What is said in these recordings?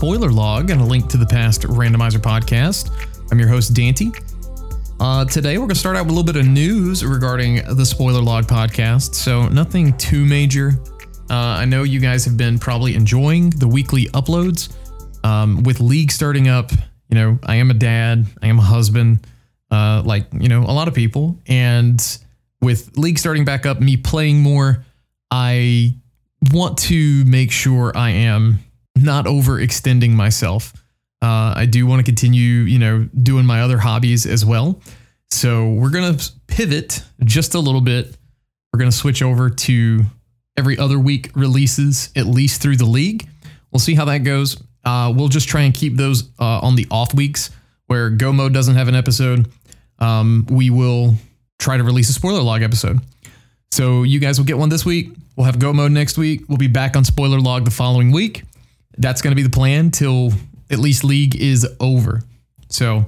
spoiler log and a link to the past Randomizer podcast. I'm your host, Dante. Uh, today, we're going to start out with a little bit of news regarding the spoiler log podcast. So, nothing too major. Uh, I know you guys have been probably enjoying the weekly uploads. Um, with League starting up, you know, I am a dad, I am a husband, uh, like, you know, a lot of people. And with League starting back up, me playing more, I want to make sure I am not overextending myself. Uh, I do want to continue, you know, doing my other hobbies as well. So we're gonna pivot just a little bit. We're gonna switch over to every other week releases, at least through the league. We'll see how that goes. Uh, we'll just try and keep those uh, on the off weeks where Go Mode doesn't have an episode. Um, we will try to release a spoiler log episode. So you guys will get one this week. We'll have Go Mode next week. We'll be back on spoiler log the following week. That's going to be the plan till at least league is over. So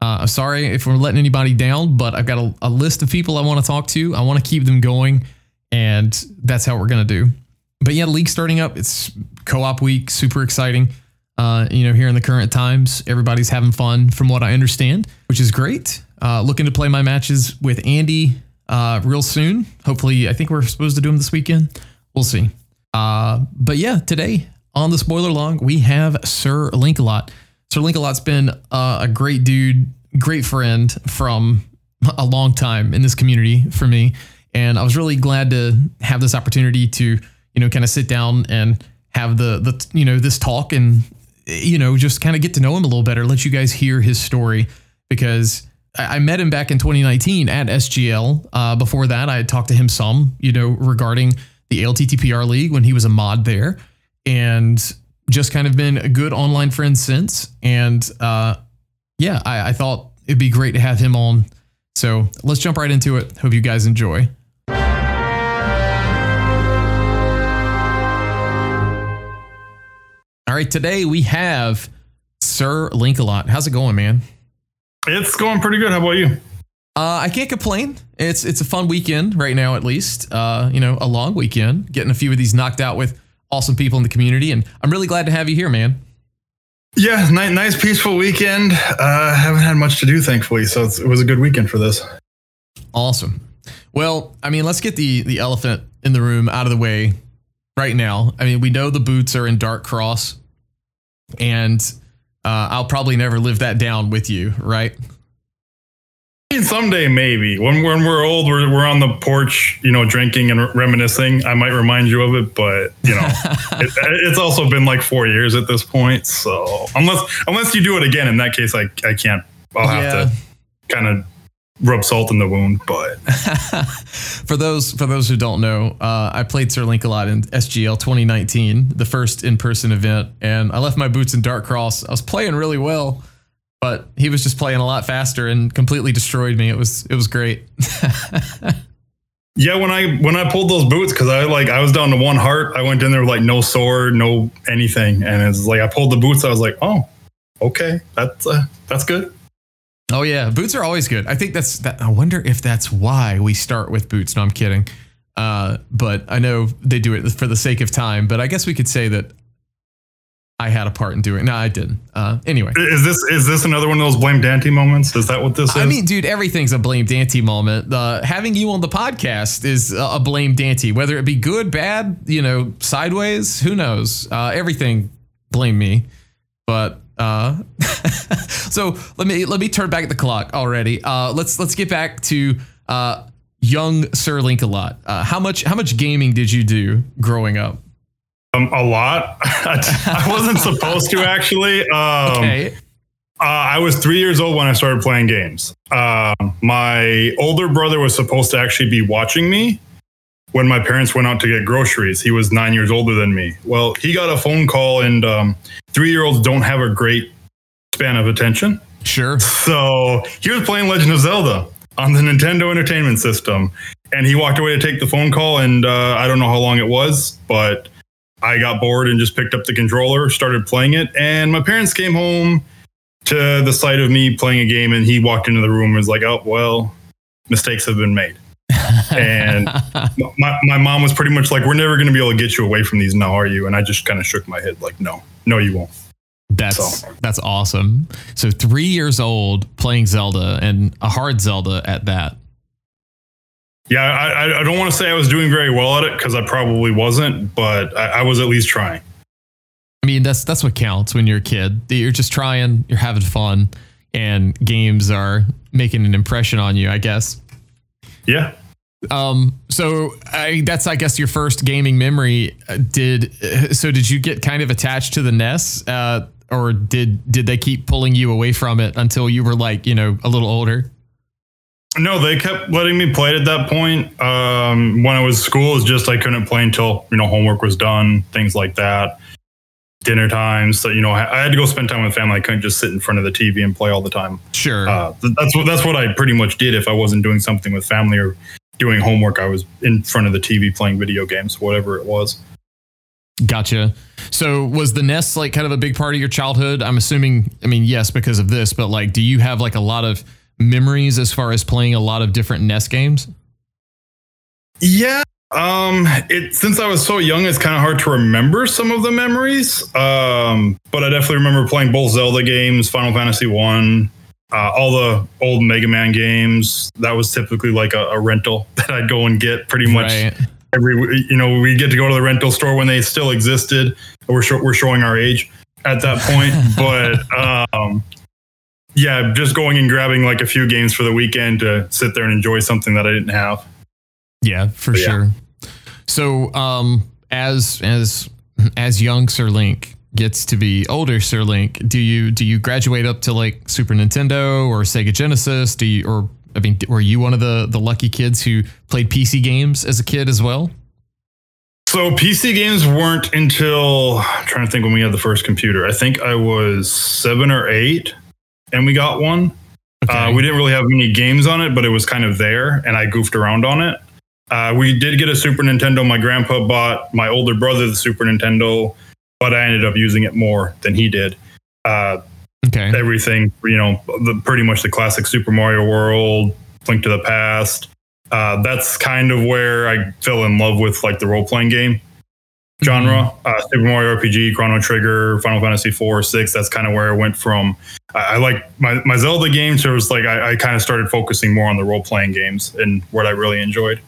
uh, I'm sorry if we're letting anybody down, but I've got a, a list of people I want to talk to. I want to keep them going, and that's how we're going to do. But yeah, league starting up. It's co-op week, super exciting. Uh, you know, here in the current times, everybody's having fun, from what I understand, which is great. Uh, looking to play my matches with Andy uh, real soon. Hopefully, I think we're supposed to do them this weekend. We'll see. Uh, but yeah, today on the spoiler log, we have Sir Linkalot. Sir Linkalot's been uh, a great dude, great friend from a long time in this community for me. And I was really glad to have this opportunity to, you know, kind of sit down and have the, the you know, this talk and, you know, just kind of get to know him a little better, let you guys hear his story because I met him back in 2019 at SGL. Uh, before that, I had talked to him some, you know, regarding the ALTTPR League when he was a mod there, and just kind of been a good online friend since. And uh, yeah, I, I thought it'd be great to have him on. So let's jump right into it. Hope you guys enjoy. All right, today we have Sir Linkalot. How's it going, man? It's going pretty good. How about you? Uh, I can't complain. It's it's a fun weekend right now, at least. Uh, you know, a long weekend, getting a few of these knocked out with awesome people in the community, and I'm really glad to have you here, man. Yeah, nice, nice peaceful weekend. Uh, haven't had much to do, thankfully, so it was a good weekend for this. Awesome. Well, I mean, let's get the the elephant in the room out of the way right now. I mean, we know the boots are in Dark Cross, and uh, I'll probably never live that down with you, right? Mean, someday maybe when when we're old, we're we're on the porch, you know, drinking and reminiscing. I might remind you of it, but you know, it, it's also been like four years at this point. So unless unless you do it again, in that case, I I can't. I'll have yeah. to kind of rub salt in the wound. But for those for those who don't know, uh, I played Sir Linkalot in SGL 2019, the first in person event, and I left my boots in Dark Cross. I was playing really well, but he was just playing a lot faster and completely destroyed me. It was it was great. yeah, when I when I pulled those boots, because I like I was down to one heart. I went in there with like no sword, no anything, and it's like I pulled the boots. I was like, oh, okay, that's uh, that's good. Oh yeah, boots are always good. I think that's that. I wonder if that's why we start with boots. No, I'm kidding. Uh, but I know they do it for the sake of time. But I guess we could say that I had a part in doing. No, I didn't. Uh, anyway, is this is this another one of those blame Dante moments? Is that what this is? I mean, dude, everything's a blame Dante moment. Uh, having you on the podcast is a blame Dante, whether it be good, bad, you know, sideways. Who knows? Uh, everything blame me. But uh, so let me let me turn back the clock already. Uh, let's let's get back to uh, young Sir Linkalot. Uh, how much how much gaming did you do growing up? Um, a lot. I wasn't supposed to actually. Um, okay. Uh, I was three years old when I started playing games. Uh, my older brother was supposed to actually be watching me when my parents went out to get groceries. He was nine years older than me. Well, he got a phone call, and um, three year olds don't have a great span of attention. Sure. So he was playing Legend of Zelda on the Nintendo Entertainment System, and he walked away to take the phone call. And uh, I don't know how long it was, but I got bored and just picked up the controller, started playing it, and my parents came home to the sight of me playing a game, and he walked into the room and was like, "Oh well, mistakes have been made." and my, my mom was pretty much like, "We're never going to be able to get you away from these now, are you?" And I just kind of shook my head, like, "No, no, you won't." That's so. that's awesome. So three years old playing Zelda and a hard Zelda at that. Yeah, I, I don't want to say I was doing very well at it because I probably wasn't, but I, I was at least trying. I mean, that's that's what counts when you're a kid. You're just trying, you're having fun, and games are making an impression on you. I guess. Yeah. Um. So I, that's I guess your first gaming memory. Uh, did so? Did you get kind of attached to the NES, uh, or did did they keep pulling you away from it until you were like you know a little older? No, they kept letting me play it at that point. Um, when I was school, it's just I couldn't play until you know homework was done, things like that, dinner times. So you know, I, I had to go spend time with family. I couldn't just sit in front of the TV and play all the time. Sure, uh, that's what that's what I pretty much did. If I wasn't doing something with family or doing homework, I was in front of the TV playing video games, whatever it was. Gotcha. So was the NES like kind of a big part of your childhood? I'm assuming. I mean, yes, because of this, but like, do you have like a lot of memories as far as playing a lot of different NES games? Yeah. Um, it since I was so young, it's kind of hard to remember some of the memories. Um, but I definitely remember playing both Zelda games, Final Fantasy One, uh, all the old Mega Man games. That was typically like a, a rental that I'd go and get pretty much right. every. You know, we get to go to the rental store when they still existed. We're sh- we're showing our age at that point, but um, yeah, just going and grabbing like a few games for the weekend to sit there and enjoy something that I didn't have. Yeah, for but sure. Yeah. So, um, as as as young Sir Link gets to be older Sir Link, do you do you graduate up to like Super Nintendo or Sega Genesis? Do you or I mean, were you one of the the lucky kids who played PC games as a kid as well? So PC games weren't until I'm trying to think when we had the first computer. I think I was seven or eight and we got one. Okay. Uh, we didn't really have many games on it, but it was kind of there, and I goofed around on it. Uh, we did get a Super Nintendo. My grandpa bought my older brother the Super Nintendo, but I ended up using it more than he did. Uh, okay. Everything, you know, the, pretty much the classic Super Mario World, Link to the Past. Uh, that's kind of where I fell in love with like the role playing game genre. Mm-hmm. Uh, Super Mario RPG, Chrono Trigger, Final Fantasy four, six. That's kind of where I went from. I, I like my, my Zelda games. So it was like I, I kind of started focusing more on the role playing games and what I really enjoyed.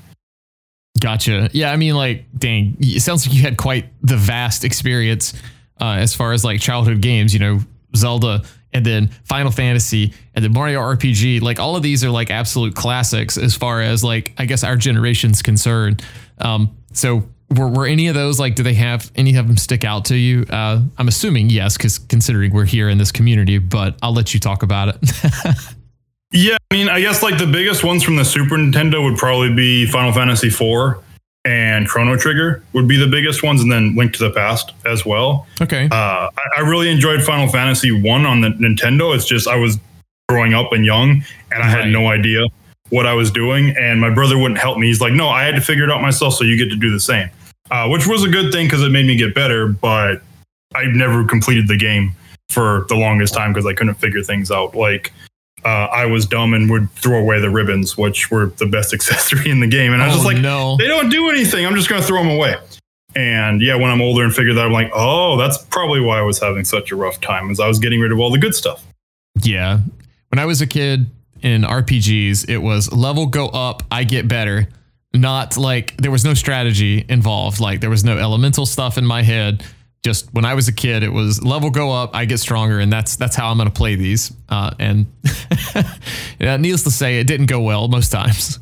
Gotcha. Yeah, I mean, like, dang, it sounds like you had quite the vast experience uh, as far as like childhood games. You know, Zelda, and then Final Fantasy, and then Mario RPG. Like, all of these are like absolute classics as far as like I guess our generation's concerned. Um, so were, were any of those like do they have any of them stick out to you uh, i'm assuming yes because considering we're here in this community but i'll let you talk about it yeah i mean i guess like the biggest ones from the super nintendo would probably be final fantasy IV and chrono trigger would be the biggest ones and then link to the past as well okay uh, I, I really enjoyed final fantasy one on the nintendo it's just i was growing up and young and i right. had no idea what I was doing, and my brother wouldn't help me. He's like, "No, I had to figure it out myself, so you get to do the same." Uh, which was a good thing because it made me get better. But I never completed the game for the longest time because I couldn't figure things out. Like uh, I was dumb and would throw away the ribbons, which were the best accessory in the game. And I was just oh, like, no. they don't do anything. I'm just going to throw them away. And yeah, when I'm older and figure that, I'm like, oh, that's probably why I was having such a rough time, as I was getting rid of all the good stuff. Yeah. When I was a kid in RPGs, it was level go up, I get better not like there was no strategy involved. Like there was no elemental stuff in my head. Just when I was a kid, it was level go up, I get stronger, and that's that's how I'm going to play these. Uh, and yeah, needless to say, it didn't go well most times.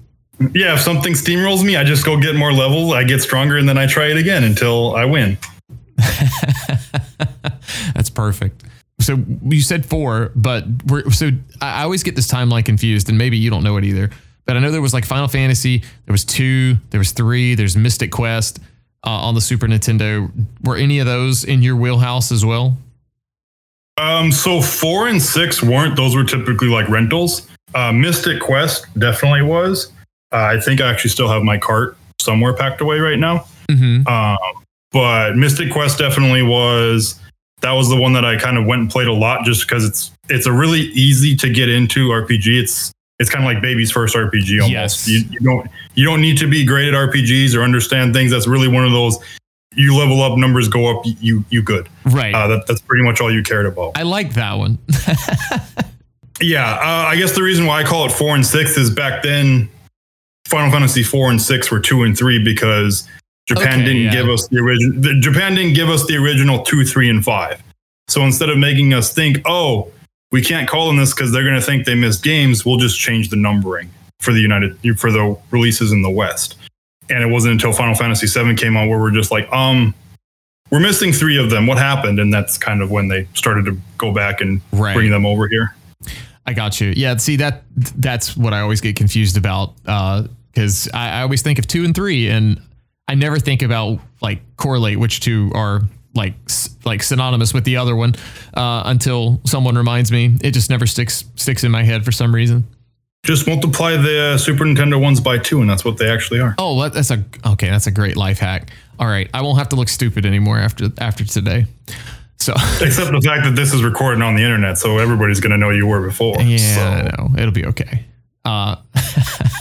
Yeah, if something steamrolls me, I just go get more levels, I get stronger, and then I try it again until I win. that's perfect. So you said four, but we're so I always get this timeline confused, and maybe you don't know it either. But I know there was like Final Fantasy, there was two, there was three, there's Mystic Quest uh, on the Super Nintendo. Were any of those in your wheelhouse as well? Um, so four and six weren't. Those were typically like rentals. Uh, Mystic Quest definitely was. Uh, I think I actually still have my cart somewhere packed away right now. Mm-hmm. Um, but Mystic Quest definitely was. That was the one that I kind of went and played a lot, just because it's it's a really easy to get into RPG. It's it's kind of like baby's first RPG almost. Yes. You, you don't you don't need to be great at RPGs or understand things. That's really one of those. You level up, numbers go up. You you good. Right. Uh, that, that's pretty much all you cared about. I like that one. Yeah, uh, I guess the reason why I call it four and six is back then, Final Fantasy four and six were two and three because Japan Okay, didn't yeah. give us the original. Japan didn't give us the original two, three, and five. So instead of making us think, oh, we can't call them this because they're going to think they missed games, we'll just change the numbering for the United for the releases in the West. And it wasn't until Final Fantasy VII came on where we're just like, um, we're missing three of them. What happened? And that's kind of when they started to go back and Right. bring them over here. I got you. Yeah, see that that's what I always get confused about because I, I always think of two and three, and I never think about like correlate which two are like like synonymous with the other one uh, until someone reminds me. It just never sticks sticks in my head for some reason. Just multiply the uh, Super Nintendo ones by two, and that's what they actually are. Oh, that's a okay. That's a great life hack. All right, I won't have to look stupid anymore after after today. So Except the fact that this is recorded on the internet, so everybody's going to know you were before. Yeah, So, I know. It'll be okay. Uh,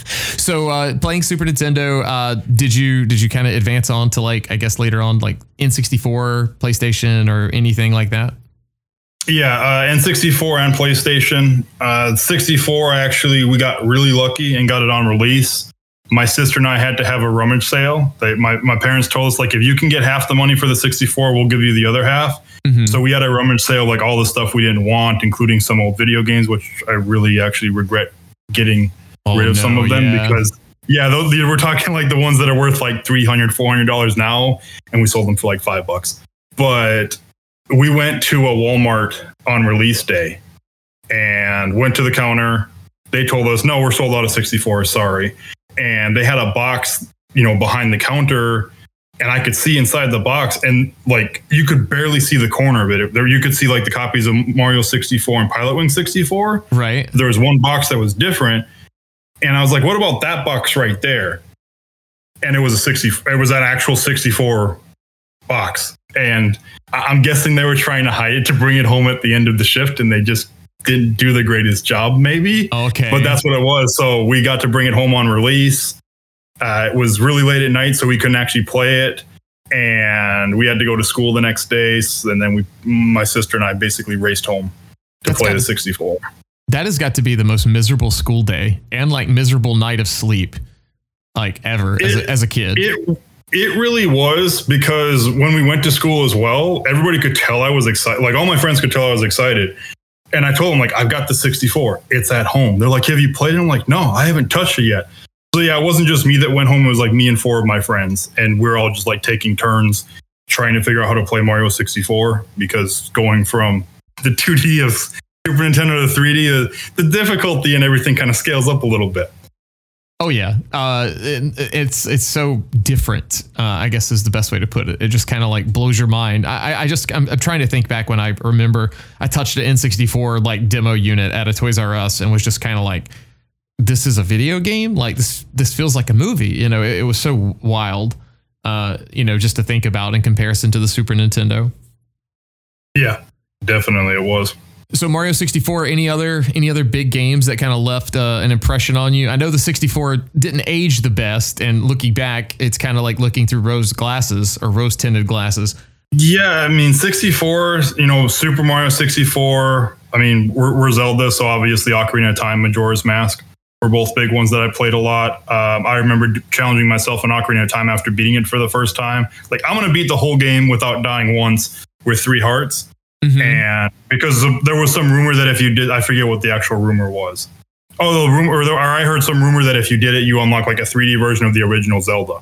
so uh, playing Super Nintendo, uh, did you did you kind of advance on to like I guess later on like N64, PlayStation, or anything like that? yeah, uh, N64 and PlayStation. Uh, 64, actually, we got really lucky and got it on release. My sister and I had to have a rummage sale. They, my, my parents told us, like, if you can get half the money for the 64, we'll give you the other half. Mhm. So we had a rummage sale, like all the stuff we didn't want, including some old video games, which I really actually regret getting Oh, rid of some of them yeah. because yeah, those, we're talking like the ones that are worth like 300 400 dollars now, and we sold them for like five bucks. But we went to a Walmart on release day and went to the counter. They told us, "No, we're sold out of 64. Sorry." And they had a box, you know, behind the counter. And I could see inside the box, and like you could barely see the corner of it. There, you could see like the copies of Mario 64 and Pilot Wing 64 right. there was one box that was different and i was like what about that box right there? And it was a 60 it was an actual 64 box. And I- i'm guessing they were trying to hide it to bring it home at the end of the shift and they just didn't do the greatest job maybe. Okay. but that's what it was. So we got to bring it home on release. Uh, it was really late at night so we couldn't actually play it. And we had to go to school the next day. And then we my sister and i basically raced home to That's play gotta- the 64 that has got to be the most miserable school day and like miserable night of sleep like ever as, a, as a kid. It it really was because when we went to school as well, everybody could tell I was excited. Like all my friends could tell I was excited. And I told them like I've got the 64. It's at home. They're like, "Have you played it?" I'm like, "No, I haven't touched it yet." So yeah, it wasn't just me that went home. It was like me and four of my friends, and we're all just like taking turns trying to figure out how to play Mario 64 because going from the 2D of Super Nintendo to 3D, the, the difficulty and everything kind of scales up a little bit. Oh yeah, uh, it, it's it's so different. Uh, I guess is the best way to put it. It just kind of like blows your mind. I, I- I just I'm, I'm trying to think back when I remember I touched an N64 like demo unit at a Toys R Us and was just kind of like, this is a video game. Like this this feels like a movie. You know, it, it was so wild. Uh, you know, just to think about in comparison to the Super Nintendo. Yeah, definitely it was. So Mario 64, any other any other big games that kind of left uh, an impression on you? I know the 64 didn't age the best, and looking back, it's kind of like looking through rose glasses or rose tinted glasses. Yeah, I mean, 64, you know, Super Mario 64. I mean, we're, we're Zelda, so obviously Ocarina of Time, Majora's Mask were both big ones that I played a lot. Um, I remember challenging myself in Ocarina of Time after beating it for the first time. Like, I'm going to beat the whole game without dying once with three hearts. Mhm. And because there was some rumor that if you did, I forget what the actual rumor was. Oh, the rumor, or, the, or I heard some rumor that if you did it, you unlock like a 3D version of the original Zelda.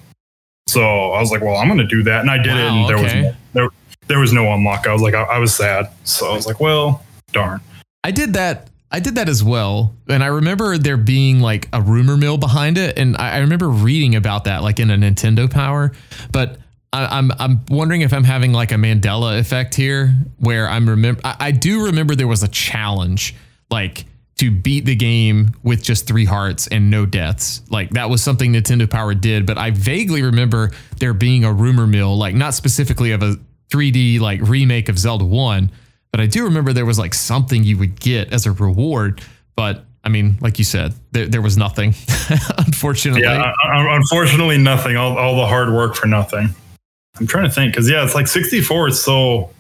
So I was like, well, I'm going to do that, and I did it, and there okay. was no, there, there was no unlock. I was like, I, I was sad, so I was like, well, darn. I did that. I did that as well, and I remember there being like a rumor mill behind it, and I, I remember reading about that like in a Nintendo Power. But I, I'm I'm wondering if I'm having like a Mandela effect here, where I'm remember. I, I do remember there was a challenge like to beat the game with just three hearts and no deaths. Like that was something Nintendo Power did, but I vaguely remember there being a rumor mill, like not specifically of a 3D like remake of Zelda 1, but I do remember there was like something you would get as a reward. But I mean, like you said, there, there was nothing, unfortunately. Yeah, unfortunately, nothing. All, all the hard work for nothing. I'm trying to think because yeah, it's like 64 is so.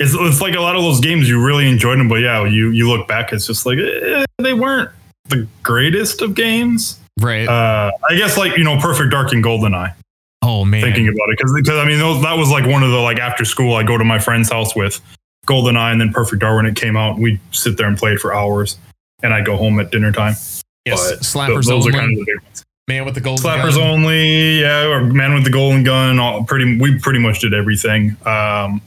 It's, it's like a lot of those games you really enjoyed them, but yeah, you you look back, it's just like eh, they weren't the greatest of games. Right. Uh, I guess like you know, Perfect Dark and Goldeneye. Oh man, thinking about it because because I mean those, that was like one of the like after school I go to my friend's house with Goldeneye and then Perfect Dark when it came out. We sit there and play it for hours, and I go home at dinner time. Yes, but slappers th- those. Are kind of the big ones. Man with the golden slappers gun. only, yeah, or man with the golden gun. All pretty, we pretty much did everything. Um,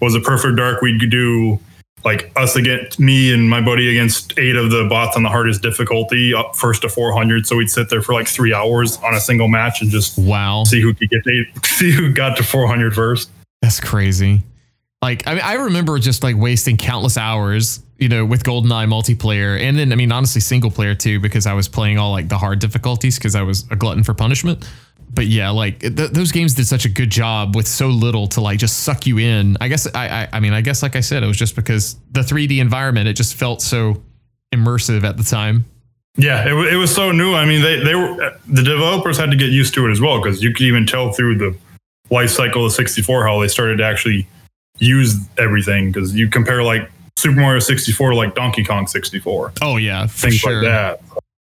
was a Perfect Dark? We'd do like us against me and my buddy against eight of the bots on the hardest difficulty up first to 400 so we'd sit there for like three hours on a single match and just wow see who could get to eight, see who got to 400 first that's crazy like I mean I remember just like wasting countless hours you know with goldeneye multiplayer and then I mean honestly single player too because I was playing all like the hard difficulties because I was a glutton for punishment but yeah, like th- those games did such a good job with so little to like just suck you in. I guess I, I, I mean I guess like I said, it was just because the 3D environment it just felt so immersive at the time. Yeah, it, it was so new. I mean, they they were uh, the developers had to get used to it as well because you could even tell through the life cycle of 64 how they started to actually use everything because you compare like Super Mario 64 like Donkey Kong 64. Oh yeah, for things sure. like that.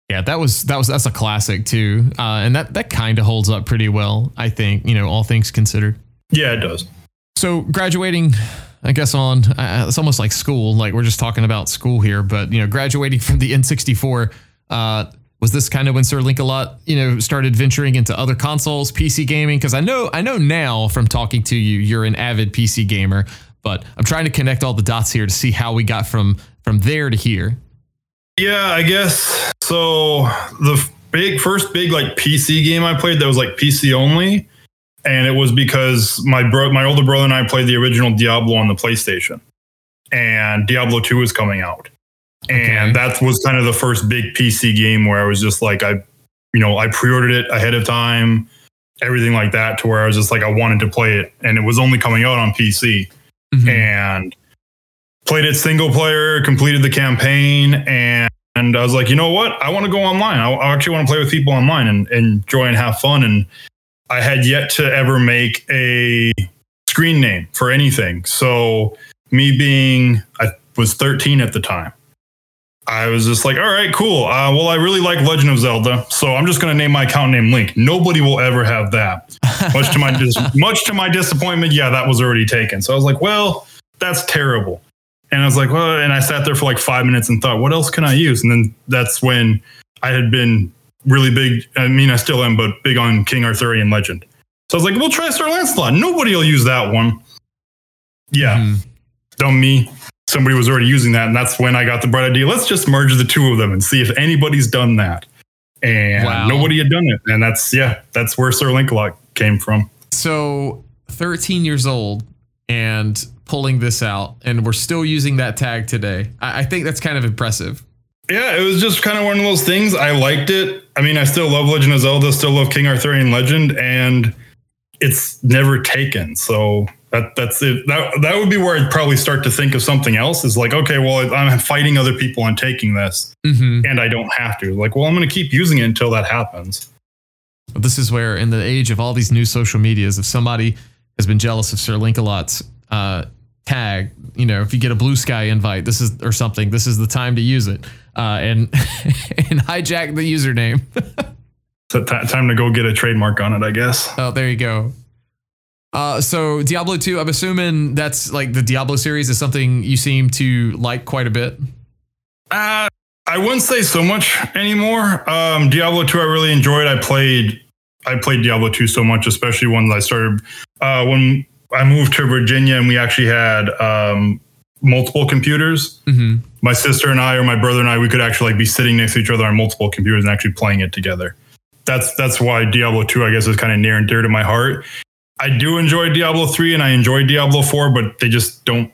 Yeah, that was that was that's a classic too, uh, and that that kind of holds up pretty well, I think. You know, all things considered. Yeah, it does. So graduating, I guess on uh, it's almost like school. Like we're just talking about school here, but you know, graduating from the N64. Uh, was this kind of when Sir Linkalot, you know, started venturing into other consoles, PC gaming? Because I know I know now from talking to you, you're an avid PC gamer. But I'm trying to connect all the dots here to see how we got from from there to here. Yeah, I guess so. The big first big like PC game I played that was like PC only, and it was because my bro, my older brother and I played the original Diablo on the PlayStation, and Diablo Two was coming out, and okay. that was kind of the first big PC game where I was just like I, you know, I pre-ordered it ahead of time, everything like that, to where I was just like I wanted to play it, and it was only coming out on PC, mm-hmm. and played it single player, completed the campaign, and and I was like, you know what? I want to go online. I, I actually want to play with people online and, and enjoy and have fun. And I had yet to ever make a screen name for anything. So me being, I was 13 at the time. I was just like, all right, cool. Uh, well, I really like Legend of Zelda, so I'm just going to name my account name Link. Nobody will ever have that. much to my dis- much to my disappointment, yeah, that was already taken. So I was like, well, that's terrible. And I was like, well, and I sat there for like five minutes and thought, what else can I use? And then that's when I had been really big. I mean, I still am, but big on King Arthurian legend. So I was like, we'll try Sir Lancelot. Nobody will use that one. Yeah. Mm. Dumb me. Somebody was already using that. And that's when I got the bright idea. Let's just merge the two of them and see if anybody's done that. And wow. nobody had done it. And that's, yeah, that's where Sir Linkalot came from. So 13 years old and pulling this out, and we're still using that tag today. I, I think that's kind of impressive. Yeah, it was just kind of one of those things. I liked it. I mean, I still love Legend of Zelda, still love King Arthurian Legend, and it's never taken. So that that's it. That that would be where I'd probably start to think of something else. Is like, okay, well, I'm fighting other people on taking this, mm-hmm. and I don't have to. Like, well, I'm going to keep using it until that happens. This is where, in the age of all these new social medias, if somebody has been jealous of Sir Linkalot's uh, tag, you know, if you get a Bluesky invite, this is or something, this is the time to use it. Uh, and and hijack the username. so t- time to go get a trademark on it, I guess. Oh, there you go. Uh, so Diablo 2, I'm assuming that's like the Diablo series is something you seem to like quite a bit. Uh, I wouldn't say so much anymore. Um, Diablo 2, I really enjoyed. I played, I played Diablo 2 so much, especially when I started, uh, when I moved to Virginia and we actually had um, multiple computers. Mm-hmm. My sister and I, or my brother and I, we could actually like be sitting next to each other on multiple computers and actually playing it together. That's that's why Diablo 2, I guess, is kind of near and dear to my heart. I do enjoy Diablo 3 and I enjoy Diablo 4, but they just don't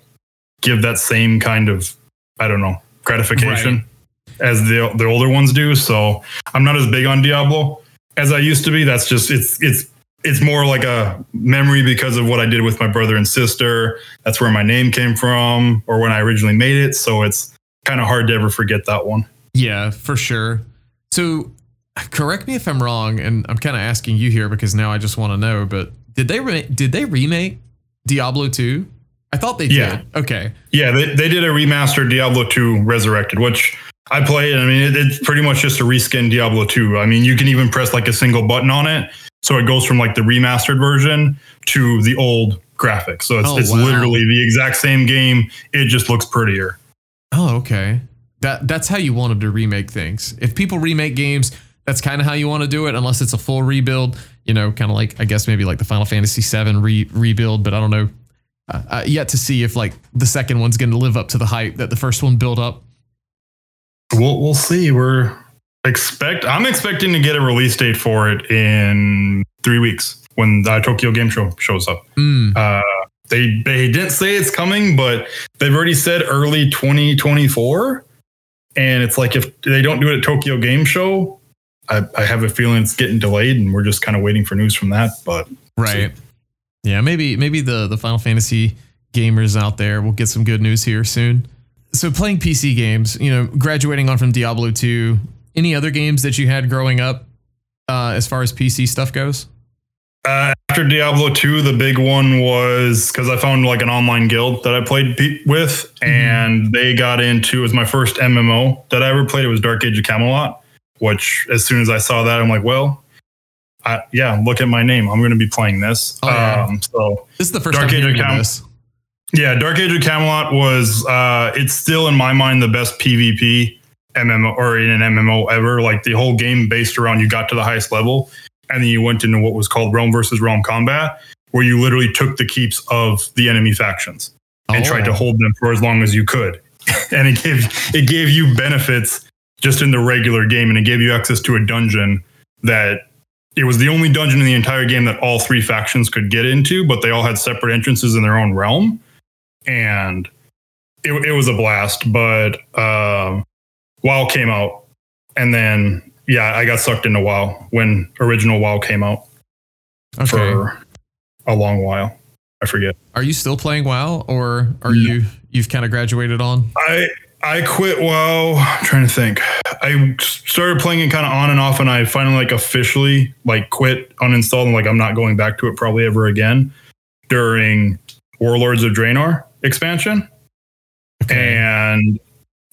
give that same kind of, I don't know, gratification right. as the the older ones do. So I'm not as big on Diablo as I used to be. That's just it's it's it's more like a memory because of what I did with my brother and sister. That's where my name came from, or when I originally made it. So it's kind of hard to ever forget that one. Yeah, for sure. So, correct me if I'm wrong, and I'm kind of asking you here because now I just want to know. But did they re- did they remake Diablo 2? I thought they Yeah. did. Okay. Yeah, they, they did a remastered Diablo 2 Resurrected, which I played. I mean, it, it's pretty much just a reskin Diablo 2. I mean, you can even press like a single button on it. So it goes from like the remastered version to the old graphics. So it's, Oh, it's wow. literally the exact same game. It just looks prettier. Oh, okay. That that's how you wanted to remake things. If people remake games, that's kind of how you want to do it, unless it's a full rebuild. You know, kind of like I guess maybe like the Final Fantasy VII re- rebuild, but I don't know. Uh, uh, yet to see if like the second one's going to live up to the hype that the first one built up. We'll, we'll see. We're expect. I'm expecting to get a release date for it in three weeks when the Tokyo Game Show shows up. Mm. Uh, they they didn't say it's coming, but they've already said early 2024. And it's like if they don't do it at Tokyo Game Show, I, I have a feeling it's getting delayed, and we're just kind of waiting for news from that. But Right. Yeah, maybe maybe the the Final Fantasy gamers out there will get some good news here soon. So playing PC games, you know, graduating on from Diablo 2, any other games that you had growing up uh, as far as PC stuff goes? uh, after Diablo 2, the big one was because I found like an online guild that I played pe- with, and they got into it was my first MMO that I ever played. It was Dark Age of Camelot, which as soon as I saw that, I'm like, well, I, yeah, look at my name. I'm going to be playing this. Oh, yeah. um, so This is the first Dark time Age of Cam- this. yeah, Dark Age of Camelot was uh, it's still in my mind the best PvP MMO or in an MMO ever. Like the whole game based around you got to the highest level, and then you went into what was called realm versus realm combat, where you literally took the keeps of the enemy factions and tried to Oh. hold them for as long as you could. and it gave it gave you benefits just in the regular game, and it gave you access to a dungeon that it was the only dungeon in the entire game that all three factions could get into, but they all had separate entrances in their own realm. And it, it was a blast. But um, WoW came out, and then yeah, I got sucked into WoW when original WoW came out Okay. for a long while. I forget. Are you still playing WoW or are Yeah. you you've kind of graduated on? I I quit WoW. I'm trying to think. I started playing it kind of on and off, and I finally like officially like quit, uninstalled, and like I'm not going back to it probably ever again during Warlords of Draenor expansion. And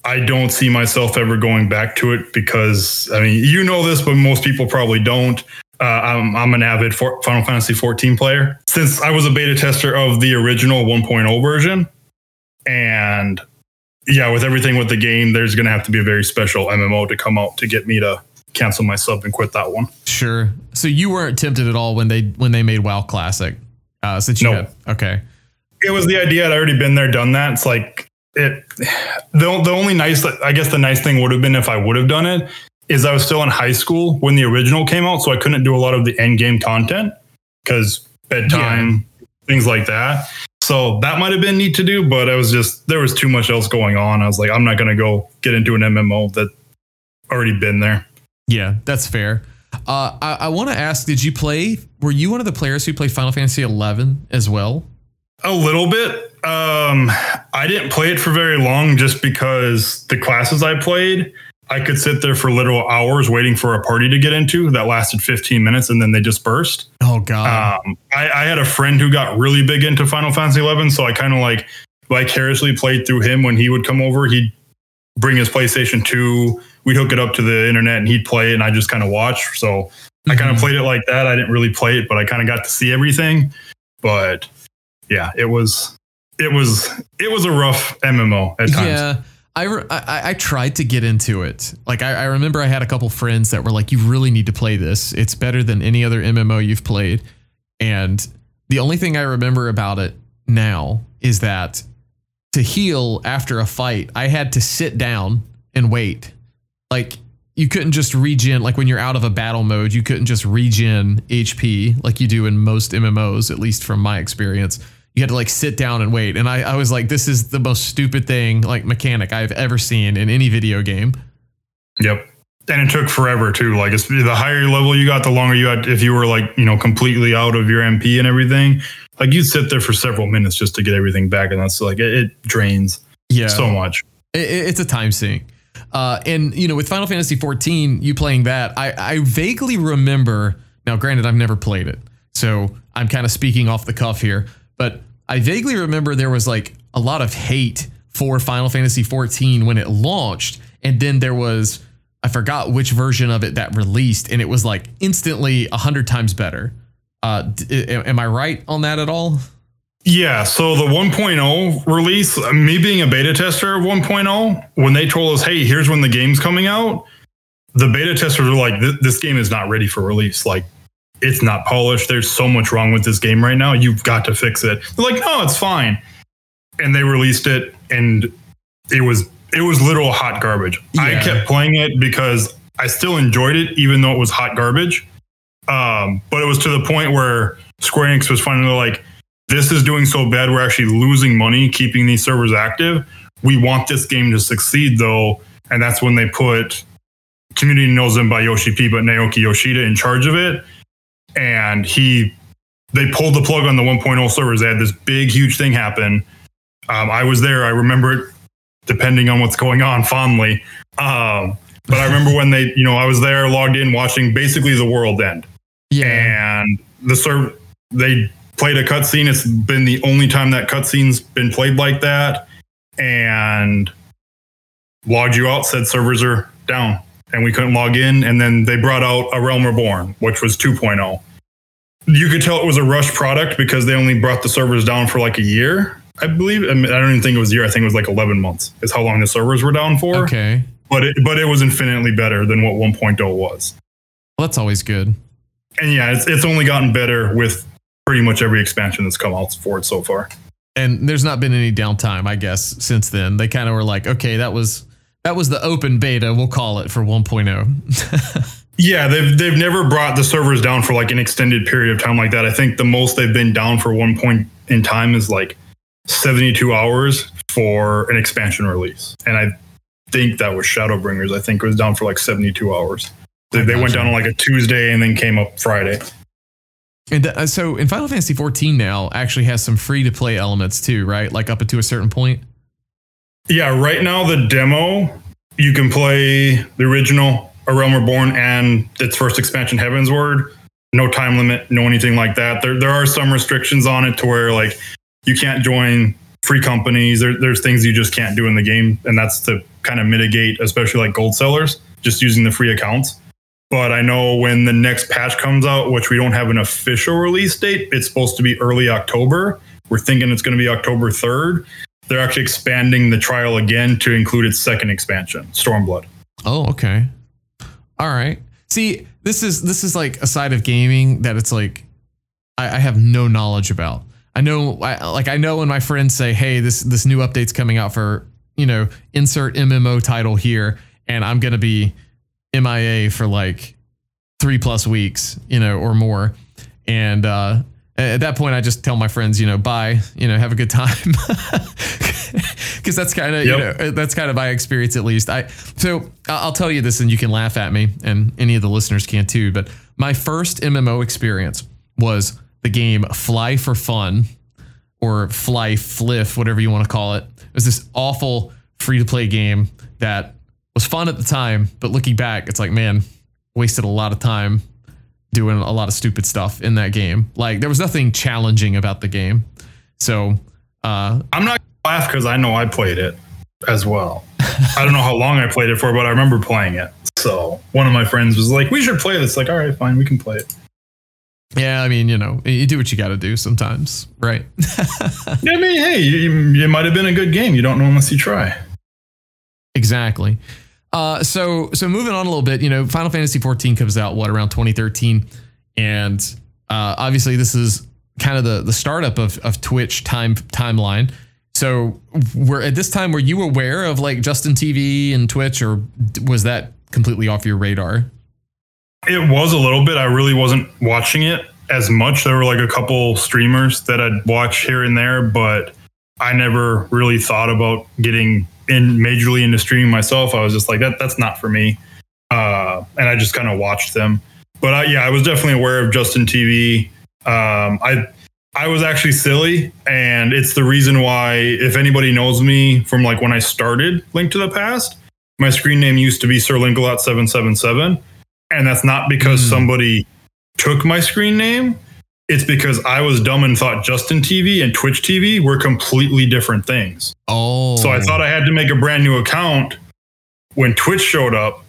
I don't see myself ever going back to it because I mean you know this, but most people probably don't. Uh, I'm, I'm an avid for Final Fantasy 14 player since I was a beta tester of the original 1.0 version, and yeah, with everything with the game, there's going to have to be a very special MMO to come out to get me to cancel my sub and quit that one. Sure. So you weren't tempted at all when they when they made WoW Classic. Uh, since you No. had okay. It was the idea. I'd already been there, done that. It's like it. The the only nice, I guess, the nice thing would have been if I would have done it is I was still in high school when the original came out, so I couldn't do a lot of the end game content because bedtime, things like that. So that might have been neat to do, but I was just there was too much else going on. I was like, I'm not going to go get into an MMO that already been there. Yeah, that's fair. Uh, I, I want to ask: Did you play? Were you one of the players who played Final Fantasy XI as well? A little bit. Um, I didn't play it for very long just because the classes I played, I could sit there for literal hours waiting for a party to get into that lasted 15 minutes and then they dispersed. Oh God. Um, I, I had a friend who got really big into Final Fantasy 11, so I kind of like vicariously played through him when he would come over. He'd bring his PlayStation 2, we'd hook it up to the internet and he'd play it and I just kind of watch. So I kind of played it like that. I didn't really play it, but I kind of got to see everything. But yeah, it was it was it was a rough MMO at times. Yeah. I, I I tried to get into it. Like I, I remember I had a couple friends that were like, "You really need to play this. It's better than any other MMO you've played." And the only thing I remember about it now is that to heal after a fight, I had to sit down and wait. Like you couldn't just regen. Like when you're out of a battle mode, you couldn't just regen HP like you do in most MMOs, at least from my experience you had to like sit down and wait. And I, I was like, this is the most stupid thing, like mechanic I've ever seen in any video game. Yep. And it took forever too. Like it's the higher level you got, the longer you had. If you were like you know completely out of your MP and everything, like you'd sit there for several minutes just to get everything back, and that's like it, it drains Yeah. so much. It- it- it's a time sink. Uh, and you know, with Final Fantasy 14, you playing that, I, I vaguely remember. Now, granted, I've never played it, so I'm kind of speaking off the cuff here, but I vaguely remember there was like a lot of hate for Final Fantasy 14 when it launched, and then there was I forgot which version of it that released, and it was like instantly a hundred times better. Uh, d- am I right on that at all? Yeah, so the 1.0 release, me being a beta tester of 1.0, when they told us, "Hey, here's when the game's coming out," the beta testers were like, "This game is not ready for release. Like, it's not polished. There's so much wrong with this game right now. You've got to fix it." They're like, "No, it's fine." And they released it, and it was it was literal hot garbage. Yeah. I kept playing it because I still enjoyed it, even though it was hot garbage. Um, but it was to the point where Square Enix was finally like this is doing so bad, we're actually losing money keeping these servers active. We want this game to succeed though. And that's when they put Community Knows Them by Yoshi P, but Naoki Yoshida in charge of it. And he, they pulled the plug on the 1.0 servers. They had this big, huge thing happen. Um, I was there. I remember it, depending on what's going on, fondly. Um, but I remember when they, you know, I was there, logged in, watching basically the world end. Yeah. And the server, they played a cutscene. It's been the only time that cutscene's been played like that, and logged you out. Said servers are down, and we couldn't log in. And then they brought out a Realm Reborn, which was 2.0. You could tell it was a rush product because they only brought the servers down for like a year, I believe. I, mean, I don't even think it was a year. I think it was like 11 months is how long the servers were down for. Okay. But it, but it was infinitely better than what 1.0 was. Well, that's always good. And yeah, it's, it's only gotten better with pretty much every expansion that's come out for it so far. And there's not been any downtime, I guess, since then. They kind of were like, okay, that was that was the open beta, we'll call it for 1.0. yeah, they've they've never brought the servers down for like an extended period of time like that. I think the most they've been down for one point in time is like 72 hours for an expansion release. And I think that was Shadowbringers. I think it was down for like 72 hours. They, they went down on like a Tuesday and then came up Friday. And uh, so in Final Fantasy 14 now actually has some free to play elements too, right? Like up to a certain point. Yeah, right now the demo you can play the original A Realm Reborn and its first expansion Heavensward. No time limit, no anything like that. There there are some restrictions on it to where like you can't join free companies. There, there's things you just can't do in the game, and that's to kind of mitigate, especially like gold sellers, just using the free accounts. But I know when the next patch comes out, which we don't have an official release date, it's supposed to be early October. We're thinking it's going to be October 3rd. They're actually expanding the trial again to include its second expansion, Stormblood. Oh, okay. All right. See, this is this is like a side of gaming that it's like I, I have no knowledge about. I know, I, like I know when my friends say, "Hey, this this new update's coming out for you know insert MMO title here," and I'm gonna be MIA for like three plus weeks, you know, or more. And uh, at that point, I just tell my friends, you know, bye, you know, have a good time, because that's kind of, yep. you know, that's kind of my experience at least. I so I'll tell you this, and you can laugh at me, and any of the listeners can too. But my first MMO experience was the game Fly for Fun, or Fly Fliff, whatever you want to call it. It was this awful free to play game that was fun at the time, but looking back, it's like, man, wasted a lot of time doing a lot of stupid stuff in that game. Like there was nothing challenging about the game. So uh, I'm not laugh because I know I played it as well. I don't know how long I played it for, but I remember playing it. So one of my friends was like, "We should play this." Like, all right, fine, we can play it. Yeah, I mean, you know, you do what you got to do sometimes, right? yeah, I mean, hey, it might have been a good game. You don't know unless you try. Exactly. Uh, so so moving on a little bit, you know, Final Fantasy 14 comes out what around 2013, and uh, obviously this is kind of the the startup of of Twitch time timeline. So were at this time were you aware of like Justin TV and Twitch, or was that completely off your radar? It was a little bit. I really wasn't watching it as much. There were like a couple streamers that I'd watch here and there, but I never really thought about getting in majorly into streaming myself, I was just like that. That's not for me, uh, and I just kind of watched them. But I, yeah, I was definitely aware of Justin TV. Um, I I was actually silly, and it's the reason why, if anybody knows me from like when I started Link to the Past, my screen name used to be Sir Linkalot seven seven seven, and that's not because mm. somebody took my screen name. It's because I was dumb and thought Justin TV and Twitch TV were completely different things. Oh, so I oh. thought I had to make a brand new account when Twitch showed up,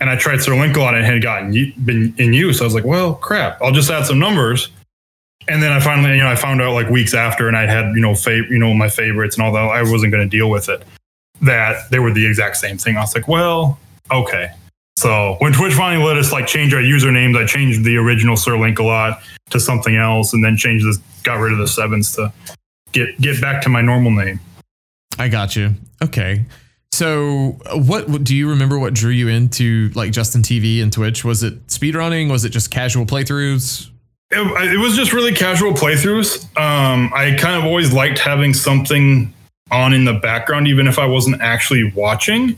and I tried Sir Linkalot and it had gotten been in use. I was like, well, crap, I'll just add some numbers and then I finally, you know, I found out like weeks after, and I had, you know, fav- you know, my favorites and all that. I wasn't going to deal with it. That they were the exact same thing. I was like, well, okay. So when Twitch finally let us like change our usernames, I changed the original Sir Linkalot to something else, and then changed this, got rid of the sevens to get get back to my normal name. I got you. Okay. So, what, what do you remember? What drew you into like Justin TV and Twitch? Was it speedrunning? Was it just casual playthroughs? It, it, was just really casual playthroughs. Um, I kind of always liked having something on in the background, even if I wasn't actually watching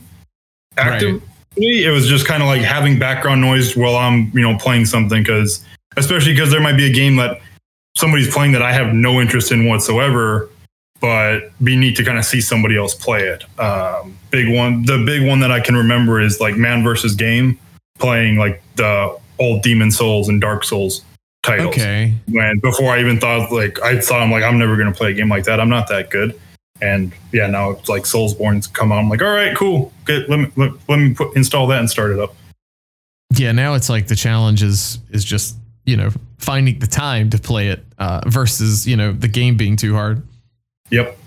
actively. Right. It was just kind of like having background noise while I'm, you know, playing something. Because, especially because there might be a game that somebody's playing that I have no interest in whatsoever, but be neat to kind of see somebody else play it. Um, big one, the big one that I can remember is like Man versus Game, playing like the old Demon's Souls and Dark Souls titles. Okay. When before I even thought like I thought I'm like I'm never gonna play a game like that. I'm not that good. And yeah, now it's like Soulsborne's come out. I'm like, all right, cool. Good. Let me let, let me put, install that and start it up. Yeah, now it's like the challenge is is just you know finding the time to play it uh, versus you know the game being too hard. Yep.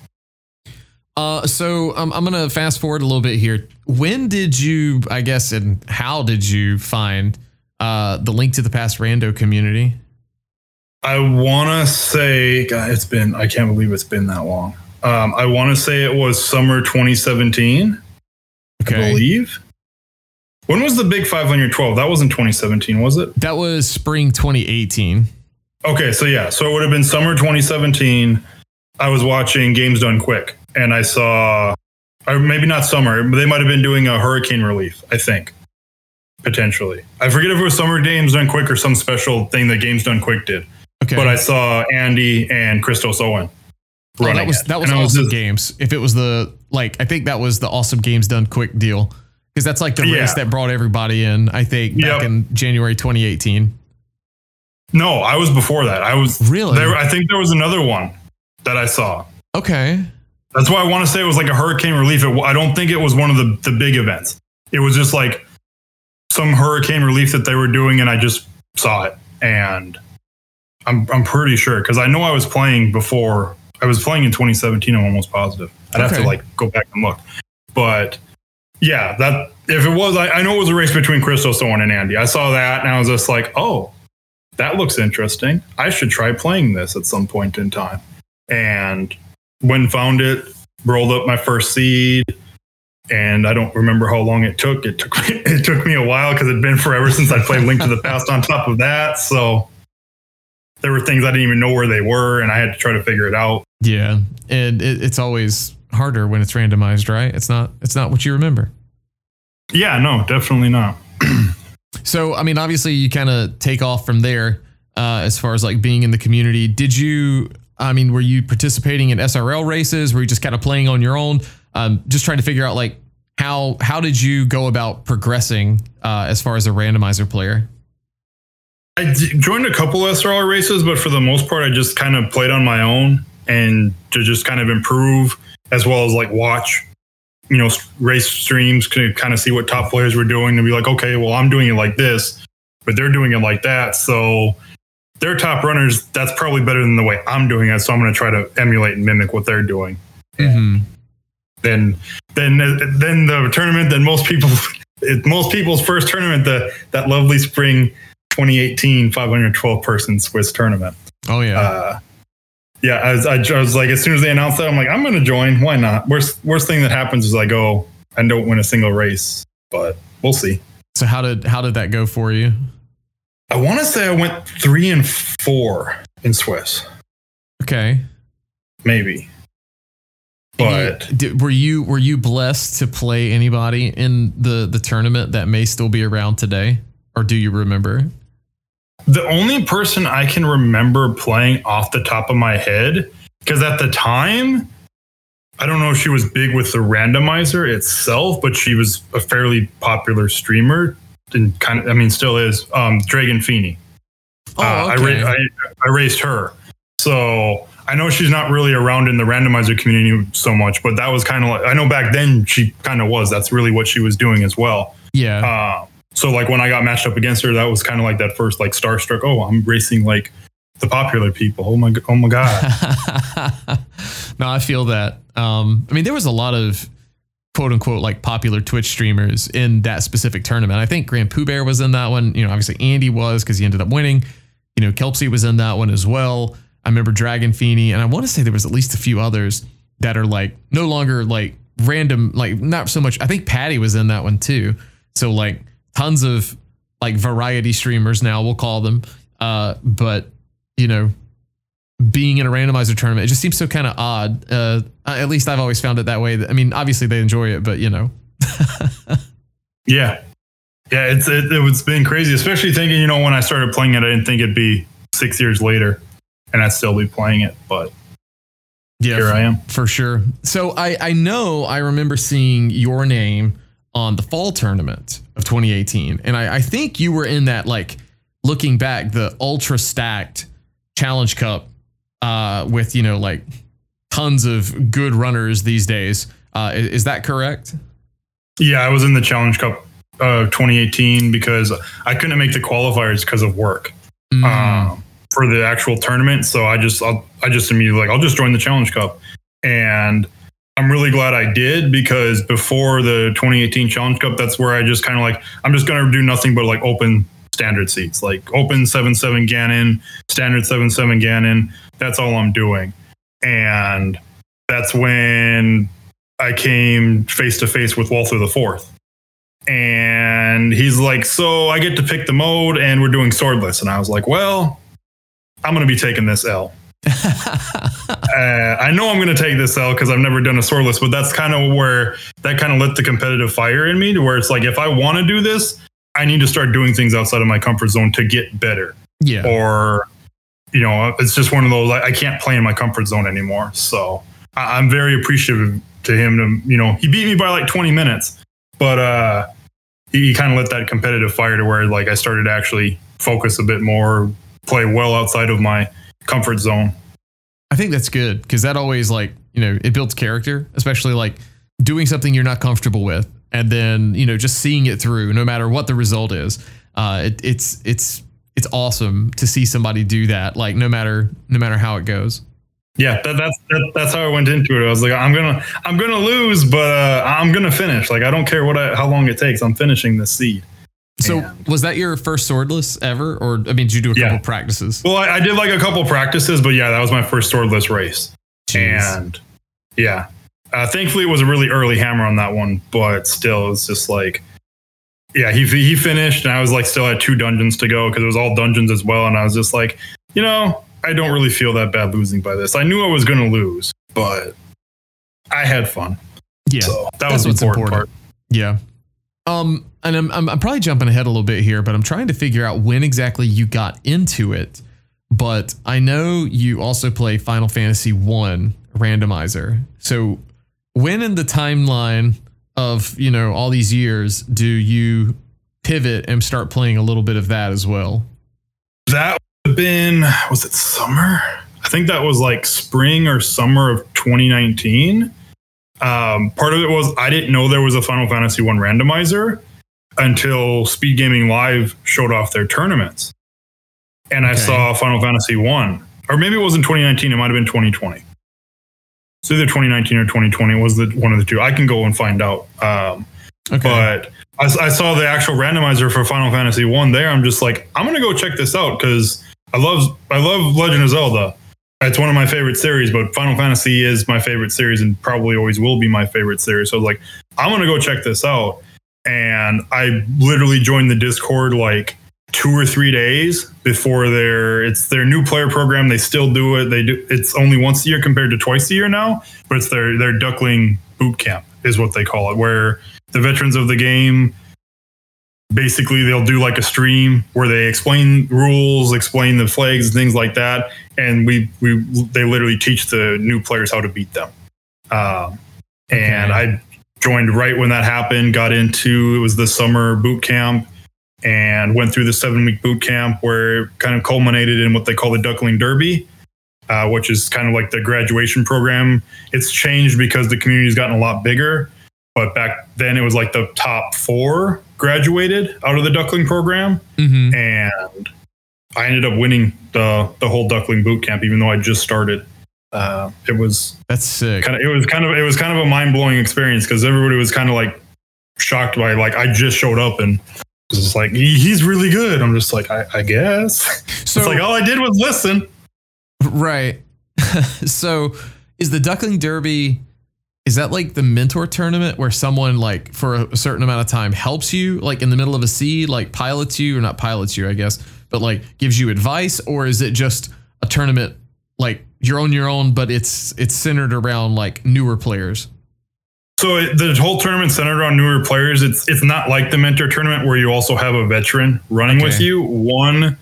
Uh, so um, I'm gonna fast forward a little bit here. When did you, I guess, and how did you find uh, the link to the past rando community? I want to say, God, it's been, I can't believe it's been that long. Um, I want to say it was summer 2017. Okay. I believe. When was the big 512? That wasn't 2017, was it? That was spring 2018. Okay, so yeah, so it would have been summer 2017. I was watching Games Done Quick, and I saw, or maybe not summer, but they might have been doing a hurricane relief, I think, potentially. I forget if it was Summer Games Done Quick or some special thing that Games Done Quick did. Okay. But I saw Andy and Christos Owen. Oh, that was that was and awesome was just, games. If it was the like, I think that was the awesome games done quick deal because that's like the yeah. race that brought everybody in. I think back yep. in January 2018. No, I was before that. I was really. There, I think there was another one that I saw. Okay. That's why I want to say it was like a hurricane relief. It, I don't think it was one of the the big events. It was just like some hurricane relief that they were doing, and I just saw it, and I'm I'm pretty sure because I know I was playing before. I was playing in 2017. I'm almost positive. I'd okay. have to like go back and look, but yeah, that if it was, I, I know it was a race between Christos Owen and Andy. I saw that, and I was just like, oh, that looks interesting. I should try playing this at some point in time. And when found it, rolled up my first seed, and I don't remember how long it took. It took it took me a while because it'd been forever since I played Link to the Past. On top of that, so there were things I didn't even know where they were, and I had to try to figure it out. Yeah, and it, it's always harder when it's randomized, right? It's not it's not what you remember. Yeah, no, definitely not. so, I mean, obviously, you kind of take off from there uh, as far as like being in the community. Did you? I mean, were you participating in SRL races? Were you just kind of playing on your own? Um, just trying to figure out like how how did you go about progressing uh, as far as a randomizer player? I joined a couple SRL races, but for the most part, I just kind of played on my own and to just kind of improve as well as like watch, you know, race streams to kind of see what top players were doing and be like, okay, well, I'm doing it like this, but they're doing it like that. So they're top runners. That's probably better than the way I'm doing it. So I'm going to try to emulate and mimic what they're doing. Mm-hmm. Then, then, then the tournament. Then most people, most people's first tournament, the that lovely spring 2018 512 person Swiss tournament. Oh yeah. Uh, yeah, I was, I, I was like, as soon as they announced that, I'm like, I'm going to join. Why not? Worst worst thing that happens is I go and don't win a single race, but we'll see. So how did how did that go for you? I want to say I went three and four in Swiss. Okay, maybe. But you, did, were you were you blessed to play anybody in the the tournament that may still be around today, or do you remember? The only person I can remember playing off the top of my head, because at the time, I don't know if she was big with the randomizer itself, but she was a fairly popular streamer and kind of, I mean, still is. Um, Dragon Feeney. Oh, uh, okay. I, I, I raised her. So I know she's not really around in the randomizer community so much, but that was kind of like, I know back then she kind of was. That's really what she was doing as well. Yeah. Uh, so like when I got matched up against her, that was kind of like that first like starstruck. Oh, I'm racing like the popular people. Oh my, oh my god. no, I feel that. Um, I mean, there was a lot of quote unquote like popular Twitch streamers in that specific tournament. I think Grand Pooh Bear was in that one. You know, obviously Andy was because he ended up winning. You know, Kelpsy was in that one as well. I remember Dragon Feeney, and I want to say there was at least a few others that are like no longer like random, like not so much. I think Patty was in that one too. So like tons of like variety streamers now, we'll call them. Uh, but you know, being in a randomizer tournament, it just seems so kind of odd. Uh, at least I've always found it that way. I mean, obviously they enjoy it, but you know. yeah, yeah, it's it, it's been crazy, especially thinking you know when I started playing it, I didn't think it'd be six years later, and I'd still be playing it, but. Yeah, here I am for sure. So I I know I remember seeing your name on the fall tournament of 2018, and I, I think you were in that like looking back the ultra stacked Challenge Cup uh, with you know like tons of good runners these days. Uh, is, is, that correct? Yeah, I was in the Challenge Cup uh, 2018 because I couldn't make the qualifiers because of work mm. um, for the actual tournament. So I just I'll, I just immediately like I'll just join the Challenge Cup, and I'm really glad I did because before the 2018 Challenge Cup, that's where I just kind of like I'm just gonna do nothing but like open standard seats, like open 7.7 Ganon, standard 7.7 Ganon. That's all I'm doing. And that's when I came face to face with Walther the Fourth. And he's like, So I get to pick the mode and we're doing swordless. And I was like, Well, I'm going to be taking this L. uh, I know I'm going to take this L because I've never done a swordless, but that's kind of where that kind of lit the competitive fire in me to where it's like, if I want to do this, I need to start doing things outside of my comfort zone to get better. Yeah. Or, you know, it's just one of those, I, can't play in my comfort zone anymore. So I, am very appreciative to him to, you know, he beat me by like 20 minutes, but, uh, he, he kind of lit that competitive fire to where like I started to actually focus a bit more, play well outside of my comfort zone. I think that's good because that always like, you know, it builds character, especially like doing something you're not comfortable with and then you know just seeing it through no matter what the result is. Uh, it, it's it's it's awesome to see somebody do that like no matter no matter how it goes. Yeah that, that's that, that's how i went into it. I was like i'm gonna i'm gonna lose but uh, i'm gonna finish. Like i don't care what I, how long it takes i'm finishing this seed so and, was that your first swordless ever or i mean did you do a yeah. couple practices well I, I, did like a couple practices but yeah that was my first swordless race Jeez. and yeah uh, thankfully, it was a really early hammer on that one, but still, it's just like, yeah, he he finished, and I was like still had two dungeons to go because it was all dungeons as well, and I was just like, you know, I don't really feel that bad losing by this. I knew I was going to lose, but I had fun. Yeah, so that was the important, important part. Yeah. Um, and I'm, I'm I'm probably jumping ahead a little bit here, but I'm trying to figure out when exactly you got into it. But I know you also play Final Fantasy One randomizer. So when in the timeline of you know all these years do you pivot and start playing a little bit of that as well that would have been was it summer i think that was like spring or summer of 2019 um, part of it was i didn't know there was a final fantasy one randomizer until speed gaming live showed off their tournaments and okay. i saw final fantasy one or maybe it was in 2019 it might have been 2020 it's either 2019 or 2020 was the one of the two. I can go and find out. Um, okay. But I, I, saw the actual randomizer for Final Fantasy One there. I'm just like, I'm gonna go check this out because I love I love Legend of Zelda. It's one of my favorite series, but Final Fantasy is my favorite series and probably always will be my favorite series. So I was like, I'm gonna go check this out. And I literally joined the Discord like two or three days before their it's their new player program. They still do it. They do it's only once a year compared to twice a year now, but it's their their duckling boot camp is what they call it, where the veterans of the game basically they'll do like a stream where they explain rules, explain the flags, things like that, and we we they literally teach the new players how to beat them. Um, and okay. I joined right when that happened, got into it was the summer boot camp and went through the seven week boot camp where it kind of culminated in what they call the Duckling Derby, uh, which is kind of like the graduation program. It's changed because the community's gotten a lot bigger. But back then it was like the top four graduated out of the Duckling program. Mm-hmm. And I ended up winning the the whole Duckling boot camp, even though I just started. Uh, it was that's sick. Kind of, it was kind of it was kind of a mind blowing experience because everybody was kind of like shocked by like I just showed up and it's just like he, he's really good. I'm just like I, I guess. So it's like all I did was listen. Right. so is the Duckling Derby is that like the mentor tournament where someone like for a certain amount of time helps you like in the middle of a seed like pilots you or not pilots you I guess but like gives you advice or is it just a tournament like you're on your own but it's it's centered around like newer players so it, the whole tournament centered around newer players it's it's not like the mentor tournament where you also have a veteran running okay. with you one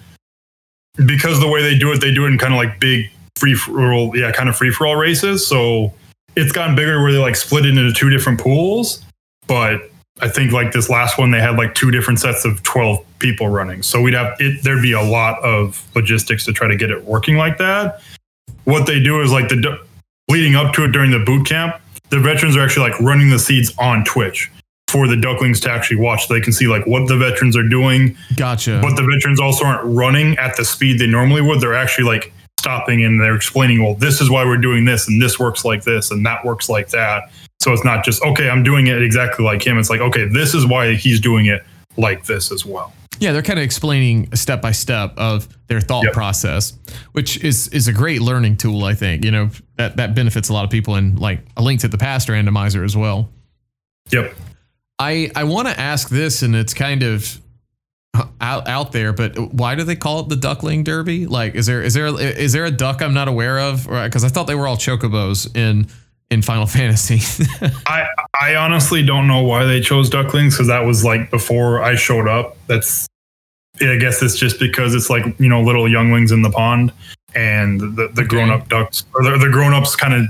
because the way they do it they do it in kind of like big free for all yeah kind of free for all races so it's gotten bigger where they like split it into two different pools, but I think like this last one they had like two different sets of 12 people running. So we'd have it there'd be a lot of logistics to try to get it working like that. What they do is like the leading up to it during the boot camp, the veterans are actually like running the seeds on Twitch for the ducklings to actually watch so they can see like what the veterans are doing. Gotcha. But the veterans also aren't running at the speed they normally would. They're actually like stopping and they're explaining, well, this is why we're doing this and this works like this and that works like that. So it's not just, okay, I'm doing it exactly like him. It's like, okay, this is why he's doing it like this as well. Yeah, they're kind of explaining step by step of their thought yep. process, which is is a great learning tool. I think you know that that benefits a lot of people, and like a link to the past randomizer as well. Yep. I I want to ask this, and it's kind of out out there, but why do they call it the Duckling Derby? Like, is there is there is there a duck I'm not aware of? Because I thought they were all chocobos in in Final Fantasy. I I honestly don't know why they chose ducklings because that was like before I showed up. That's I guess it's just because it's like you know little younglings in the pond, and the the okay. grown up ducks or the, the grown ups kind of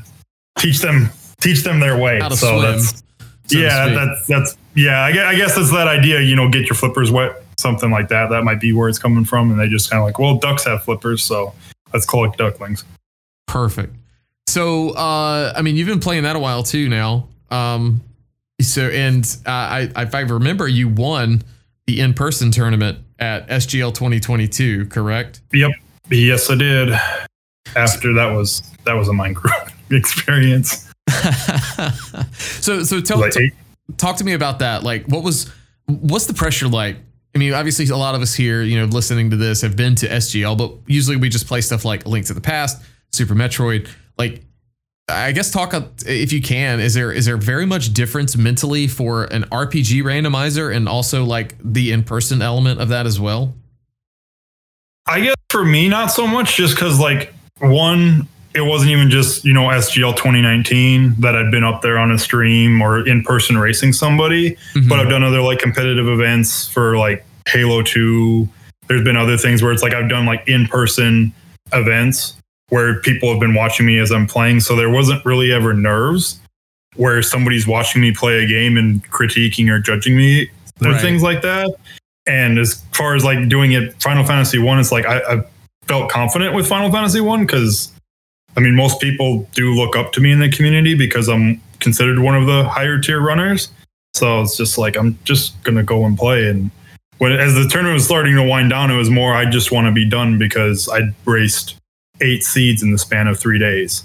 teach them teach them their way. so swim, that's so yeah that's that's yeah I guess, I guess that's that idea. You know, get your flippers wet something like that. That might be where it's coming from. And they just kind of like, well, ducks have flippers, so let's call it ducklings. Perfect. So, uh, I mean, you've been playing that a while too now. Um, so, and uh, I, if I remember, you won the in-person tournament at SGL 2022, correct? Yep. Yes, I did. After that was that was a Minecraft experience. so, so tell, like t- talk to me about that. Like, what was what's the pressure like I mean, obviously, a lot of us here, you know, listening to this have been to SGL, but usually we just play stuff like Link to the Past, Super Metroid. Like, I guess talk if you can. Is there is there very much difference mentally for an RPG randomizer and also like the in person element of that as well? I guess for me, not so much, just because like one, it wasn't even just you know SGL 2019 that I'd been up there on a stream or in person racing somebody, mm-hmm. but I've done other like competitive events for like Halo 2. There's been other things where it's like I've done like in person events where people have been watching me as I'm playing, so there wasn't really ever nerves where somebody's watching me play a game and critiquing or judging me. There's right. things like that. And as far as like doing it, Final Fantasy One, it's like I, I felt confident with Final Fantasy One because I mean, most people do look up to me in the community because I'm considered one of the higher tier runners. So it's just like I'm just gonna go and play. And when as the tournament was starting to wind down, it was more I just want to be done because I raced eight seeds in the span of three days.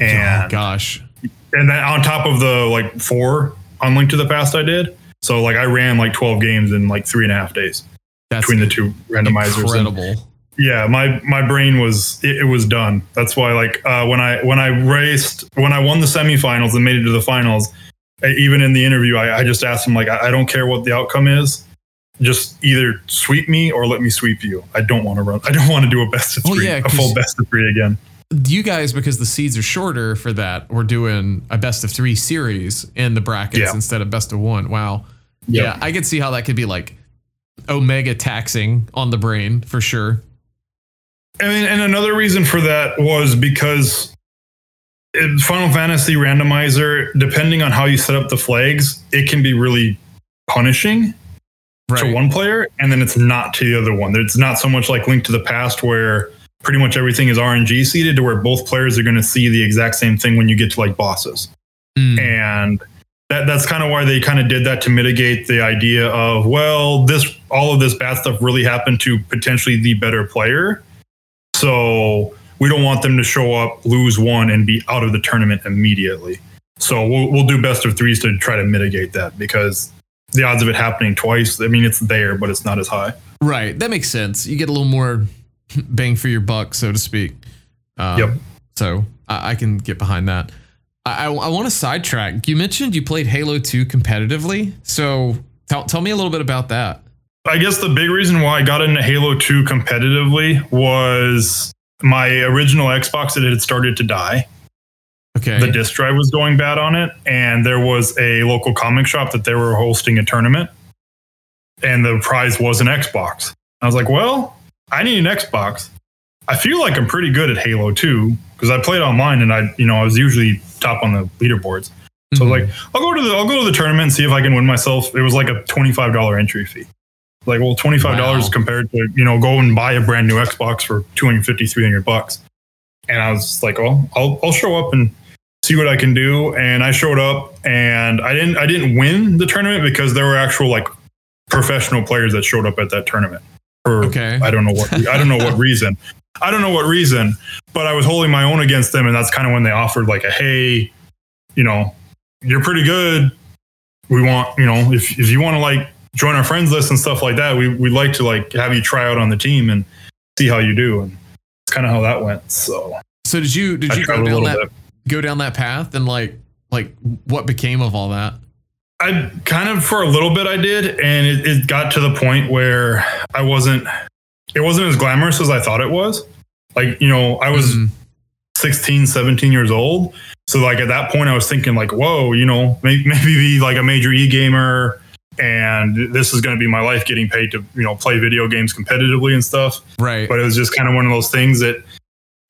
Oh, and oh, gosh, and then on top of the like four on Link to the Past I did. So like I ran like 12 games in like three and a half days That's between the two randomizers. Incredible. And, yeah my my brain was it, it was done that's why like uh, when i when i raced when i won the semifinals and made it to the finals even in the interview i, I just asked him like I, I, don't care what the outcome is just either sweep me or let me sweep you. I don't want to run i don't want to do a best of three well, yeah, a full best of three again. you guys because the seeds are shorter for that we're doing a best of three series in the brackets yeah. instead of best of one. Wow. Yep. yeah i could see how that could be like omega taxing on the brain for sure. I mean, and another reason for that was because Final Fantasy randomizer, depending on how you set up the flags, it can be really punishing right. to one player, and then it's not to the other one. It's not so much like Link to the Past where pretty much everything is RNG seeded to where both players are going to see the exact same thing when you get to like bosses. Mm. And that, that's kind of why they kind of did that to mitigate the idea of, well, this all of this bad stuff really happened to potentially the better player. So we don't want them to show up, lose one, and be out of the tournament immediately. So we'll, we'll do best of threes to try to mitigate that because the odds of it happening twice, I mean, it's there, but it's not as high. Right. That makes sense. You get a little more bang for your buck, so to speak. Um, yep. So I, I, can get behind that. I, I, I want to sidetrack. You mentioned you played Halo 2 competitively. So tell, tell me a little bit about that. I guess the big reason why I got into Halo 2 competitively was my original Xbox that had started to die. Okay. The disk drive was going bad on it, and there was a local comic shop that they were hosting a tournament, and the prize was an Xbox. I was like, well, I need an Xbox. I feel like I'm pretty good at Halo 2 because I played online and I, you know, I was usually top on the leaderboards. So mm-hmm. like, I'll go to the I'll go to the tournament and see if I can win myself. It was like a twenty five dollar entry fee. Like, well, twenty five dollars wow. compared to you know go and buy a brand new Xbox for 250, 300 bucks. And I was like, well, I'll I'll show up and see what I can do. And I showed up and I didn't I didn't win the tournament because there were actual like professional players that showed up at that tournament. For okay. I don't know what I don't know what reason. I don't know what reason, but I was holding my own against them, and that's kind of when they offered like a hey, you know, you're pretty good. We want, you know, if if you want to like join our friends list and stuff like that, we we'd like to like have you try out on the team and see how you do. And it's kind of how that went. So So did you did I you go down that bit go down that path and like like what became of all that? I kind of for a little bit I did, and it, it got to the point where I wasn't. It wasn't as glamorous as I thought it was. Like you know, I was mm. 16, 17 years old. So like at that point, I was thinking like, whoa, you know, maybe, maybe be like a major e gamer, and this is going to be my life, getting paid to you know play video games competitively and stuff. Right. But it was just kind of one of those things that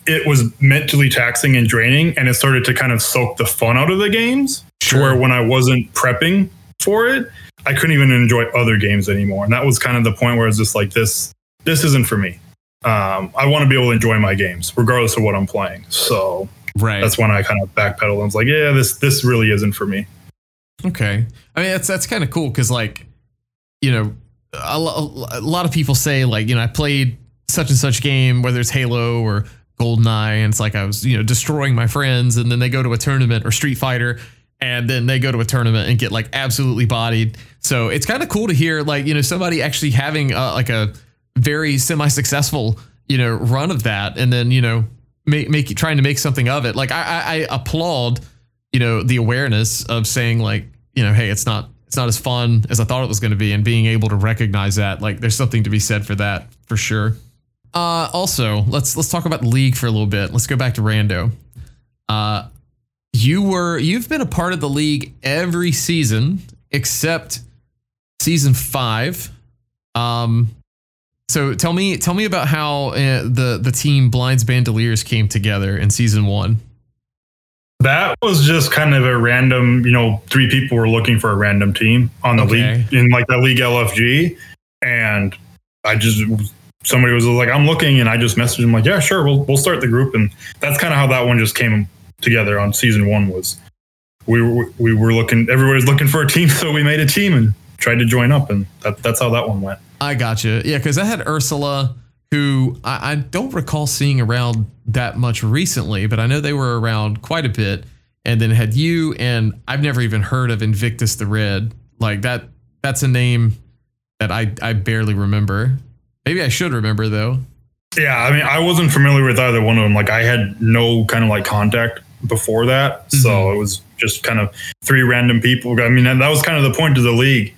it was mentally taxing and draining and it started to kind of soak the fun out of the games sure. where when I wasn't prepping for it, I couldn't even enjoy other games anymore. And that was kind of the point where it's just like this this isn't for me. Um, I want to be able to enjoy my games regardless of what I'm playing. So right. that's when I kind of backpedaled and was like, yeah, this this really isn't for me. Okay. I mean, that's that's kind of cool because like, you know, a, a lot of people say like, you know, I played such and such game, whether it's Halo or Goldeneye, and it's like I was, you know, destroying my friends, and then they go to a tournament or Street Fighter, and then they go to a tournament and get like absolutely bodied. So it's kind of cool to hear like you know somebody actually having uh, like a very semi-successful you know run of that, and then you know make make trying to make something of it. Like I, I, I applaud you know the awareness of saying like you know hey it's not it's not as fun as I thought it was going to be, and being able to recognize that like there's something to be said for that for sure. Uh, also, let's let's talk about the league for a little bit. Let's go back to Rando. Uh, you were you've been a part of the league every season except season five. Um, so tell me tell me about how uh, the the team Blinds Bandoliers came together in season one. That was just kind of a random, you know, three people were looking for a random team on the okay. league in like the league LFG, and I just somebody was like, I'm looking, and I just messaged him like, yeah, sure, we'll we'll start the group, and that's kind of how that one just came together on season one. Was we were we were looking, everybody was looking for a team, so we made a team and tried to join up, and that, that's how that one went. I got you, yeah, because I had Ursula, who I, I don't recall seeing around that much recently, but I know they were around quite a bit, and then had you, and I've never even heard of Invictus the Red, like that. That's a name that I I barely remember. Maybe I should remember though. Yeah, I mean, I wasn't familiar with either one of them. Like, I had no kind of like contact before that, mm-hmm. so it was just kind of three random people. I mean, that was kind of the point of the league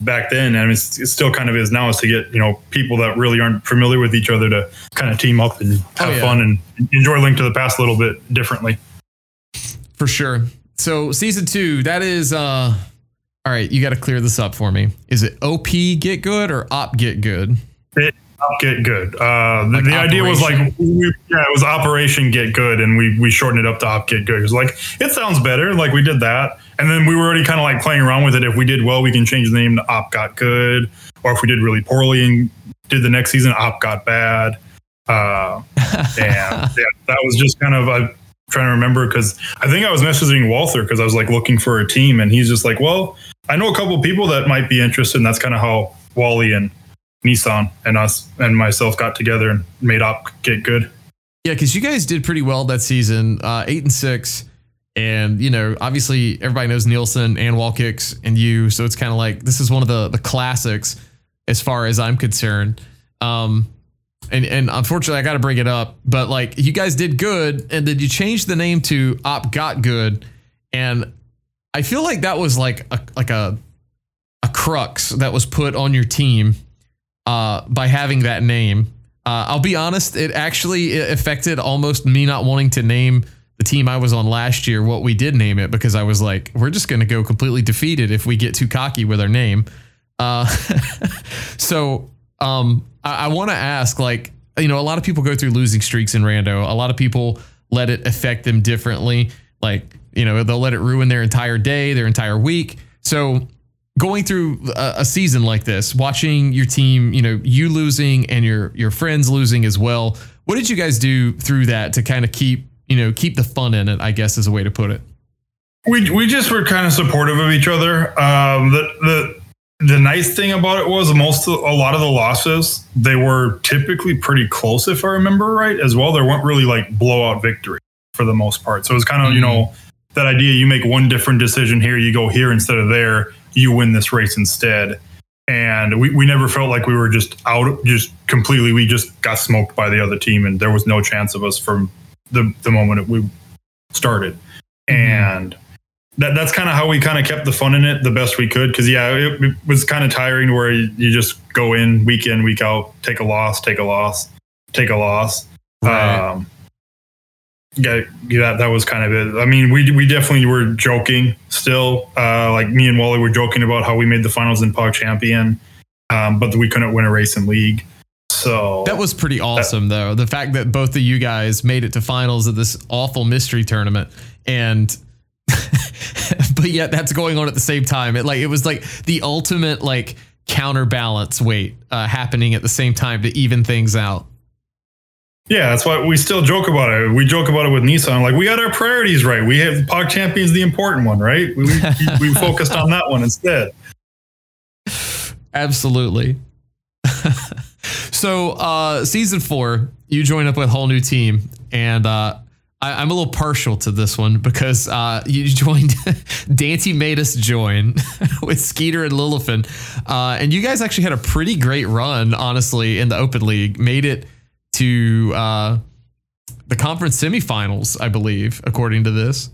back then, and it still kind of is now, is to get you know people that really aren't familiar with each other to kind of team up and have oh, yeah. fun and enjoy Link to the Past a little bit differently. For sure. So season two, that is. uh all right, you got to clear this up for me. Is it OP get good or op get good? It, Get Good. Uh, the, like the idea was like, we, yeah, it was Operation Get Good, and we we shortened it up to Op Get Good. It was like it sounds better. Like we did that, and then we were already kind of like playing around with it. If we did well, we can change the name to Op Got Good, or if we did really poorly and did the next season, Op Got Bad. Uh, and yeah, that was just kind of a trying to remember because I think I was messaging Walther because I was like looking for a team, and he's just like, "Well, I know a couple people that might be interested." And that's kind of how Wally and Nissan and us and myself got together and made up get good. Yeah, because you guys did pretty well that season, uh, eight and six, and you know, obviously everybody knows Nielsen and Wallkicks and you, so it's kind of like this is one of the the classics as far as I'm concerned. Um, and and unfortunately, I got to bring it up, but like you guys did good, and then you changed the name to Op Got Good, and I feel like that was like a like a a crux that was put on your team uh, by having that name. Uh, I'll be honest, it actually affected almost me not wanting to name the team I was on last year what we did name it because I was like, we're just going to go completely defeated if we get too cocky with our name. Uh, so um, I, I want to ask, like, you know, a lot of people go through losing streaks in Rando. A lot of people let it affect them differently. Like, you know, they'll let it ruin their entire day, their entire week. So going through a, season like this, watching your team, you know, you losing and your your friends losing as well. What did you guys do through that to kind of keep, you know, keep the fun in it? I guess is a way to put it. We we just were kind of supportive of each other. Um, the the the nice thing about it was most of, a lot of the losses they were typically pretty close if I remember right as well. There weren't really like blowout victory for the most part. So it was kind of mm-hmm. you know that idea you make one different decision here, you go here instead of there you win this race instead. And we, we never felt like we were just out, just completely, we just got smoked by the other team and there was no chance of us from the, the moment we started. Mm-hmm. And that, that's kind of how we kind of kept the fun in it the best we could. Cause yeah, it, it was kind of tiring where you, you, just go in week in, week out, take a loss, take a loss, take a loss. Right. Um, yeah, yeah, that was kind of it. I mean, we we definitely were joking still. Uh, like me and Wally were joking about how we made the finals in Pog Champion, um, but we couldn't win a race in league. So that was pretty awesome, that, though. The fact that both of you guys made it to finals of this awful mystery tournament, and but yet that's going on at the same time. It like it was like the ultimate like counterbalance weight uh, happening at the same time to even things out. Yeah, that's why we still joke about it. We joke about it with Nissan. Like we got our priorities right. We have Pog Champions the important one, right? We, we, we focused on that one instead. Absolutely. so uh, season four, you join up with a whole new team, and uh, I, am a little partial to this one because uh, you joined. Daaanty made us join with Skeeter and Lilifin, uh, and you guys actually had a pretty great run, honestly, in the Open League. Made it to uh, the conference semifinals, I believe, according to this.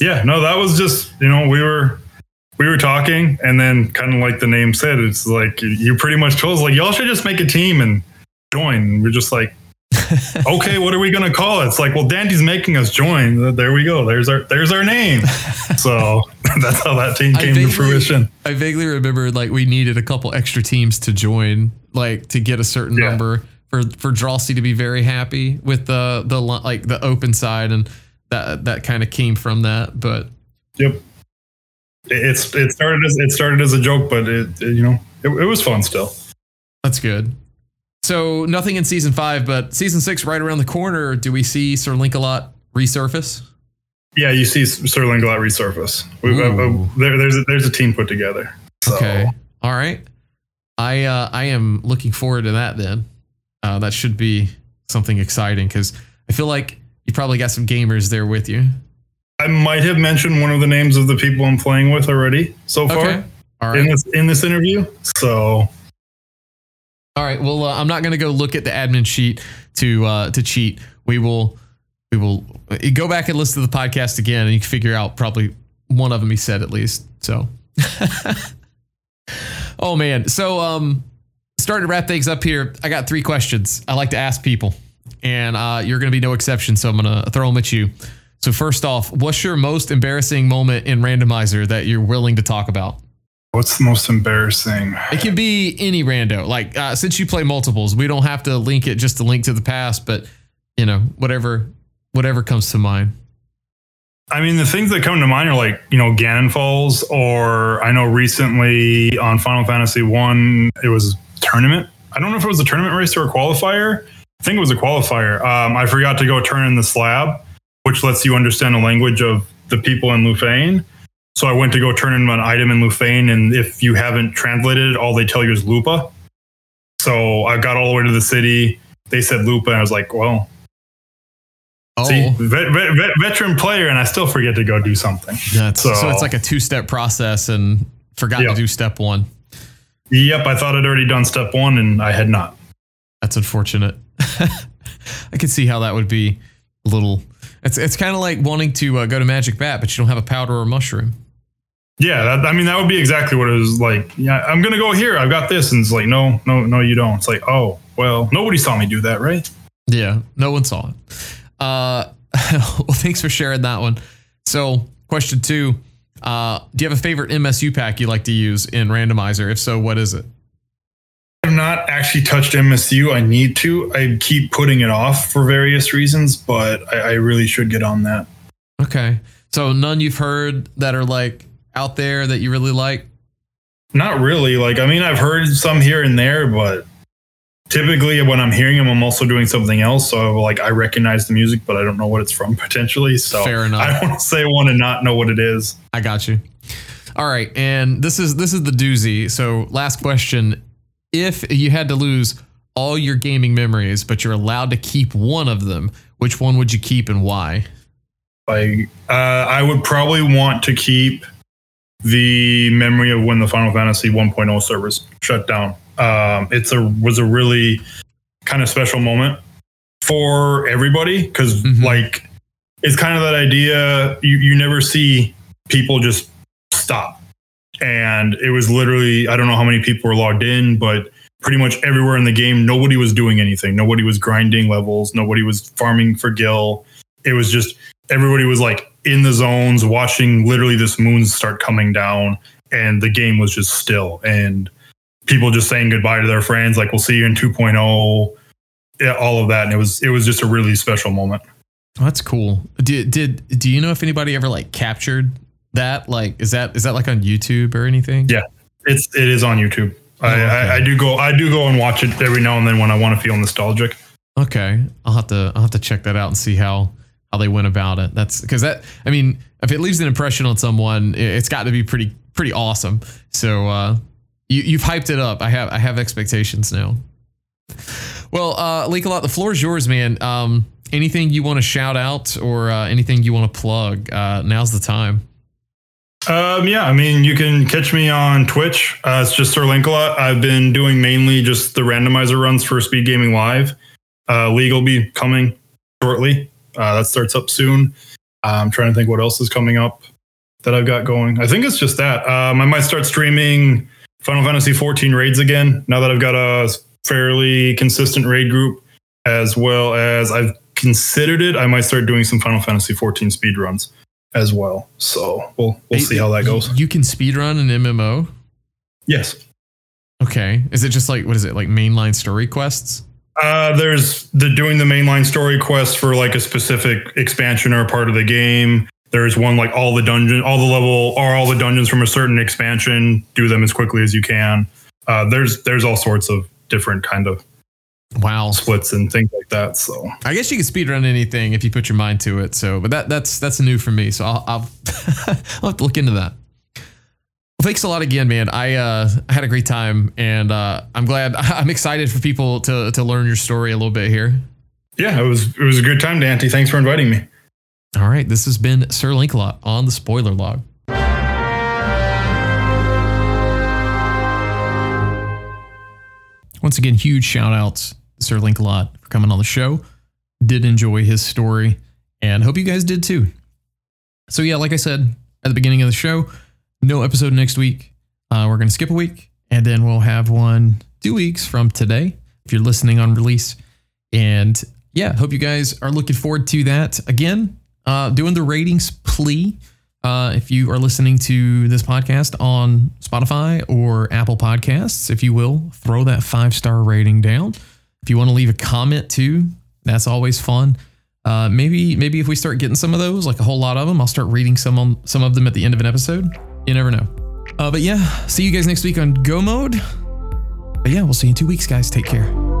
Yeah, no, that was just you know we were we were talking, and then kind of like the name said, it's like you pretty much told us like y'all should just make a team and join. And we're just like, okay, what are we gonna call it? It's like, well, Daaanty's making us join. There we go. There's our there's our name. So that's how that team came vaguely, to fruition. I vaguely remember like we needed a couple extra teams to join, like to get a certain yeah. number for for Drosy to be very happy with the the like the open side and that that kind of came from that. But yep, it's it started as it started as a joke, but it, it you know it, it was fun still. That's good. So nothing in season five, but season six right around the corner. Do we see Sir Linkalot resurface? Yeah, you see Sir Linkalot resurface. We've, uh, there, there's a, there's a team put together. So. Okay, all right. I uh, I am looking forward to that then. Uh, that should be something exciting because I feel like you probably got some gamers there with you. I might have mentioned one of the names of the people I'm playing with already so far okay. Right. in this in this interview. So, all right. Well, uh, I'm not going to go look at the admin sheet to uh, to cheat. We will we will uh, go back and listen to the podcast again, and you can figure out probably one of them he said at least. So, oh man. So um starting to wrap things up here, I got three questions I like to ask people, and uh, you're going to be no exception. So I'm going to throw them at you. So first off, what's your most embarrassing moment in randomizer that you're willing to talk about? What's the most embarrassing? It can be any rando. Like uh, since you play multiples, we don't have to link it just to link to the past, but you know whatever whatever comes to mind. I mean, the things that come to mind are like you know Ganon Falls, or I know recently on Final Fantasy One it was tournament. I don't know if it was a tournament race or a qualifier. I think it was a qualifier. Um, I forgot to go turn in the slab, which lets you understand the language of the people in Lefein. So I went to go turn in an item in Lefein, and if you haven't translated it, all they tell you is Lupa. So I got all the way to the city. They said Lupa, and I was like, well, oh. see, vet, vet, vet, veteran player, and I still forget to go do something. That's, so, so it's like a two step process, and forgot yep. to do step one. Yep, I thought I'd already done step one, and I had not. That's unfortunate. I can see how that would be a little. It's it's kind of like wanting to uh, go to Magic Bat, but you don't have a powder or mushroom. Yeah, that, I mean that would be exactly what it was like. Yeah, I'm gonna go here. I've got this, and it's like, no, no, no, you don't. It's like, oh, well, nobody saw me do that, right? Yeah, no one saw it. Uh, well, thanks for sharing that one. So, question two: uh, Do you have a favorite MSU pack you like to use in randomizer? If so, what is it? I have not actually touched MSU. I need to. I keep putting it off for various reasons, but I, I really should get on that. Okay, so none you've heard that are like out there that you really like? Not really. Like, I mean, I've heard some here and there, but typically when I'm hearing them, I'm also doing something else. So, like, I recognize the music, but I don't know what it's from potentially. So, fair enough. I don't want to say one and not know what it is. I got you. All right, and this is this is the doozy. So, last question: If you had to lose all your gaming memories, but you're allowed to keep one of them, which one would you keep and why? Like, uh, I would probably want to keep the memory of when the Final Fantasy 1.0 servers shut down. Um, it's a was a really kind of special moment for everybody because mm-hmm. like it's kind of that idea you you never see people just stop. And it was literally i don't know how many people were logged in but pretty much everywhere in the game nobody was doing anything. Nobody was grinding levels. Nobody was farming for gil. It was just everybody was like in the zones watching literally this moon start coming down and the game was just still. And people just saying goodbye to their friends like we'll see you in 2.0 yeah, all of that and it was it was just a really special moment. That's cool. Did did do you know if anybody ever like captured that? Like is that is that like on youtube or anything? Yeah. It's it is on youtube. Oh, I, okay. I, I do go i do go and watch it every now and then when i want to feel nostalgic. Okay. I'll have to i'll have to check that out and see how how they went about it. That's because that I mean, if it leaves an impression on someone, it's got to be pretty pretty awesome. So uh, you you've hyped it up. I have I have expectations now. Well, uh, Linkalot. The floor is yours, man. Um, anything you want to shout out or uh, anything you want to plug? Uh, now's the time. Um, yeah, I mean, you can catch me on Twitch. Uh, it's just Sir Linkalot. I've been doing mainly just the randomizer runs for Speed Gaming Live. Uh, League will be coming shortly. Uh, that starts up soon. I'm trying to think what else is coming up that I've got going. I think it's just that. Um, I might start streaming Final Fantasy 14 raids again now that I've got a fairly consistent raid group, as well as I've considered it. I might start doing some Final Fantasy 14 speed runs as well. So we'll we'll see how that goes. You can speed run an MMO. Yes. Okay. Is it just like what is it like mainline story quests? Uh, there's the doing the mainline story quest for like a specific expansion or part of the game. There's one like all the dungeon, all the level, or all the dungeons from a certain expansion. Do them as quickly as you can. Uh, there's there's all sorts of different kind of wow splits and things like that. So I guess you can speed run anything if you put your mind to it. So, but that that's that's new for me. So I'll I'll, I'll have to look into that thanks a lot again, man. I uh, I had a great time, and uh, I'm glad. I'm excited for people to to learn your story a little bit here. Yeah, it was it was a good time, Daaanty. Thanks for inviting me. All right, this has been Sir Linkalot on the spoiler log. Once again, huge shout outs to Sir Linkalot for coming on the show. Did enjoy his story and hope you guys did too. So, yeah, like I said at the beginning of the show, no episode next week. Uh, we're going to skip a week and then we'll have one two weeks from today if you're listening on release. And yeah, hope you guys are looking forward to that. Again, uh, doing the ratings plea. Uh, if you are listening to this podcast on Spotify or Apple Podcasts, if you will, throw that five star rating down. If you want to leave a comment too, that's always fun. Uh, maybe maybe if we start getting some of those, like a whole lot of them, I'll start reading some on, some of them at the end of an episode. You never know. Uh, but yeah, see you guys next week on Go Mode. But yeah, we'll see you in two weeks, guys. Take care.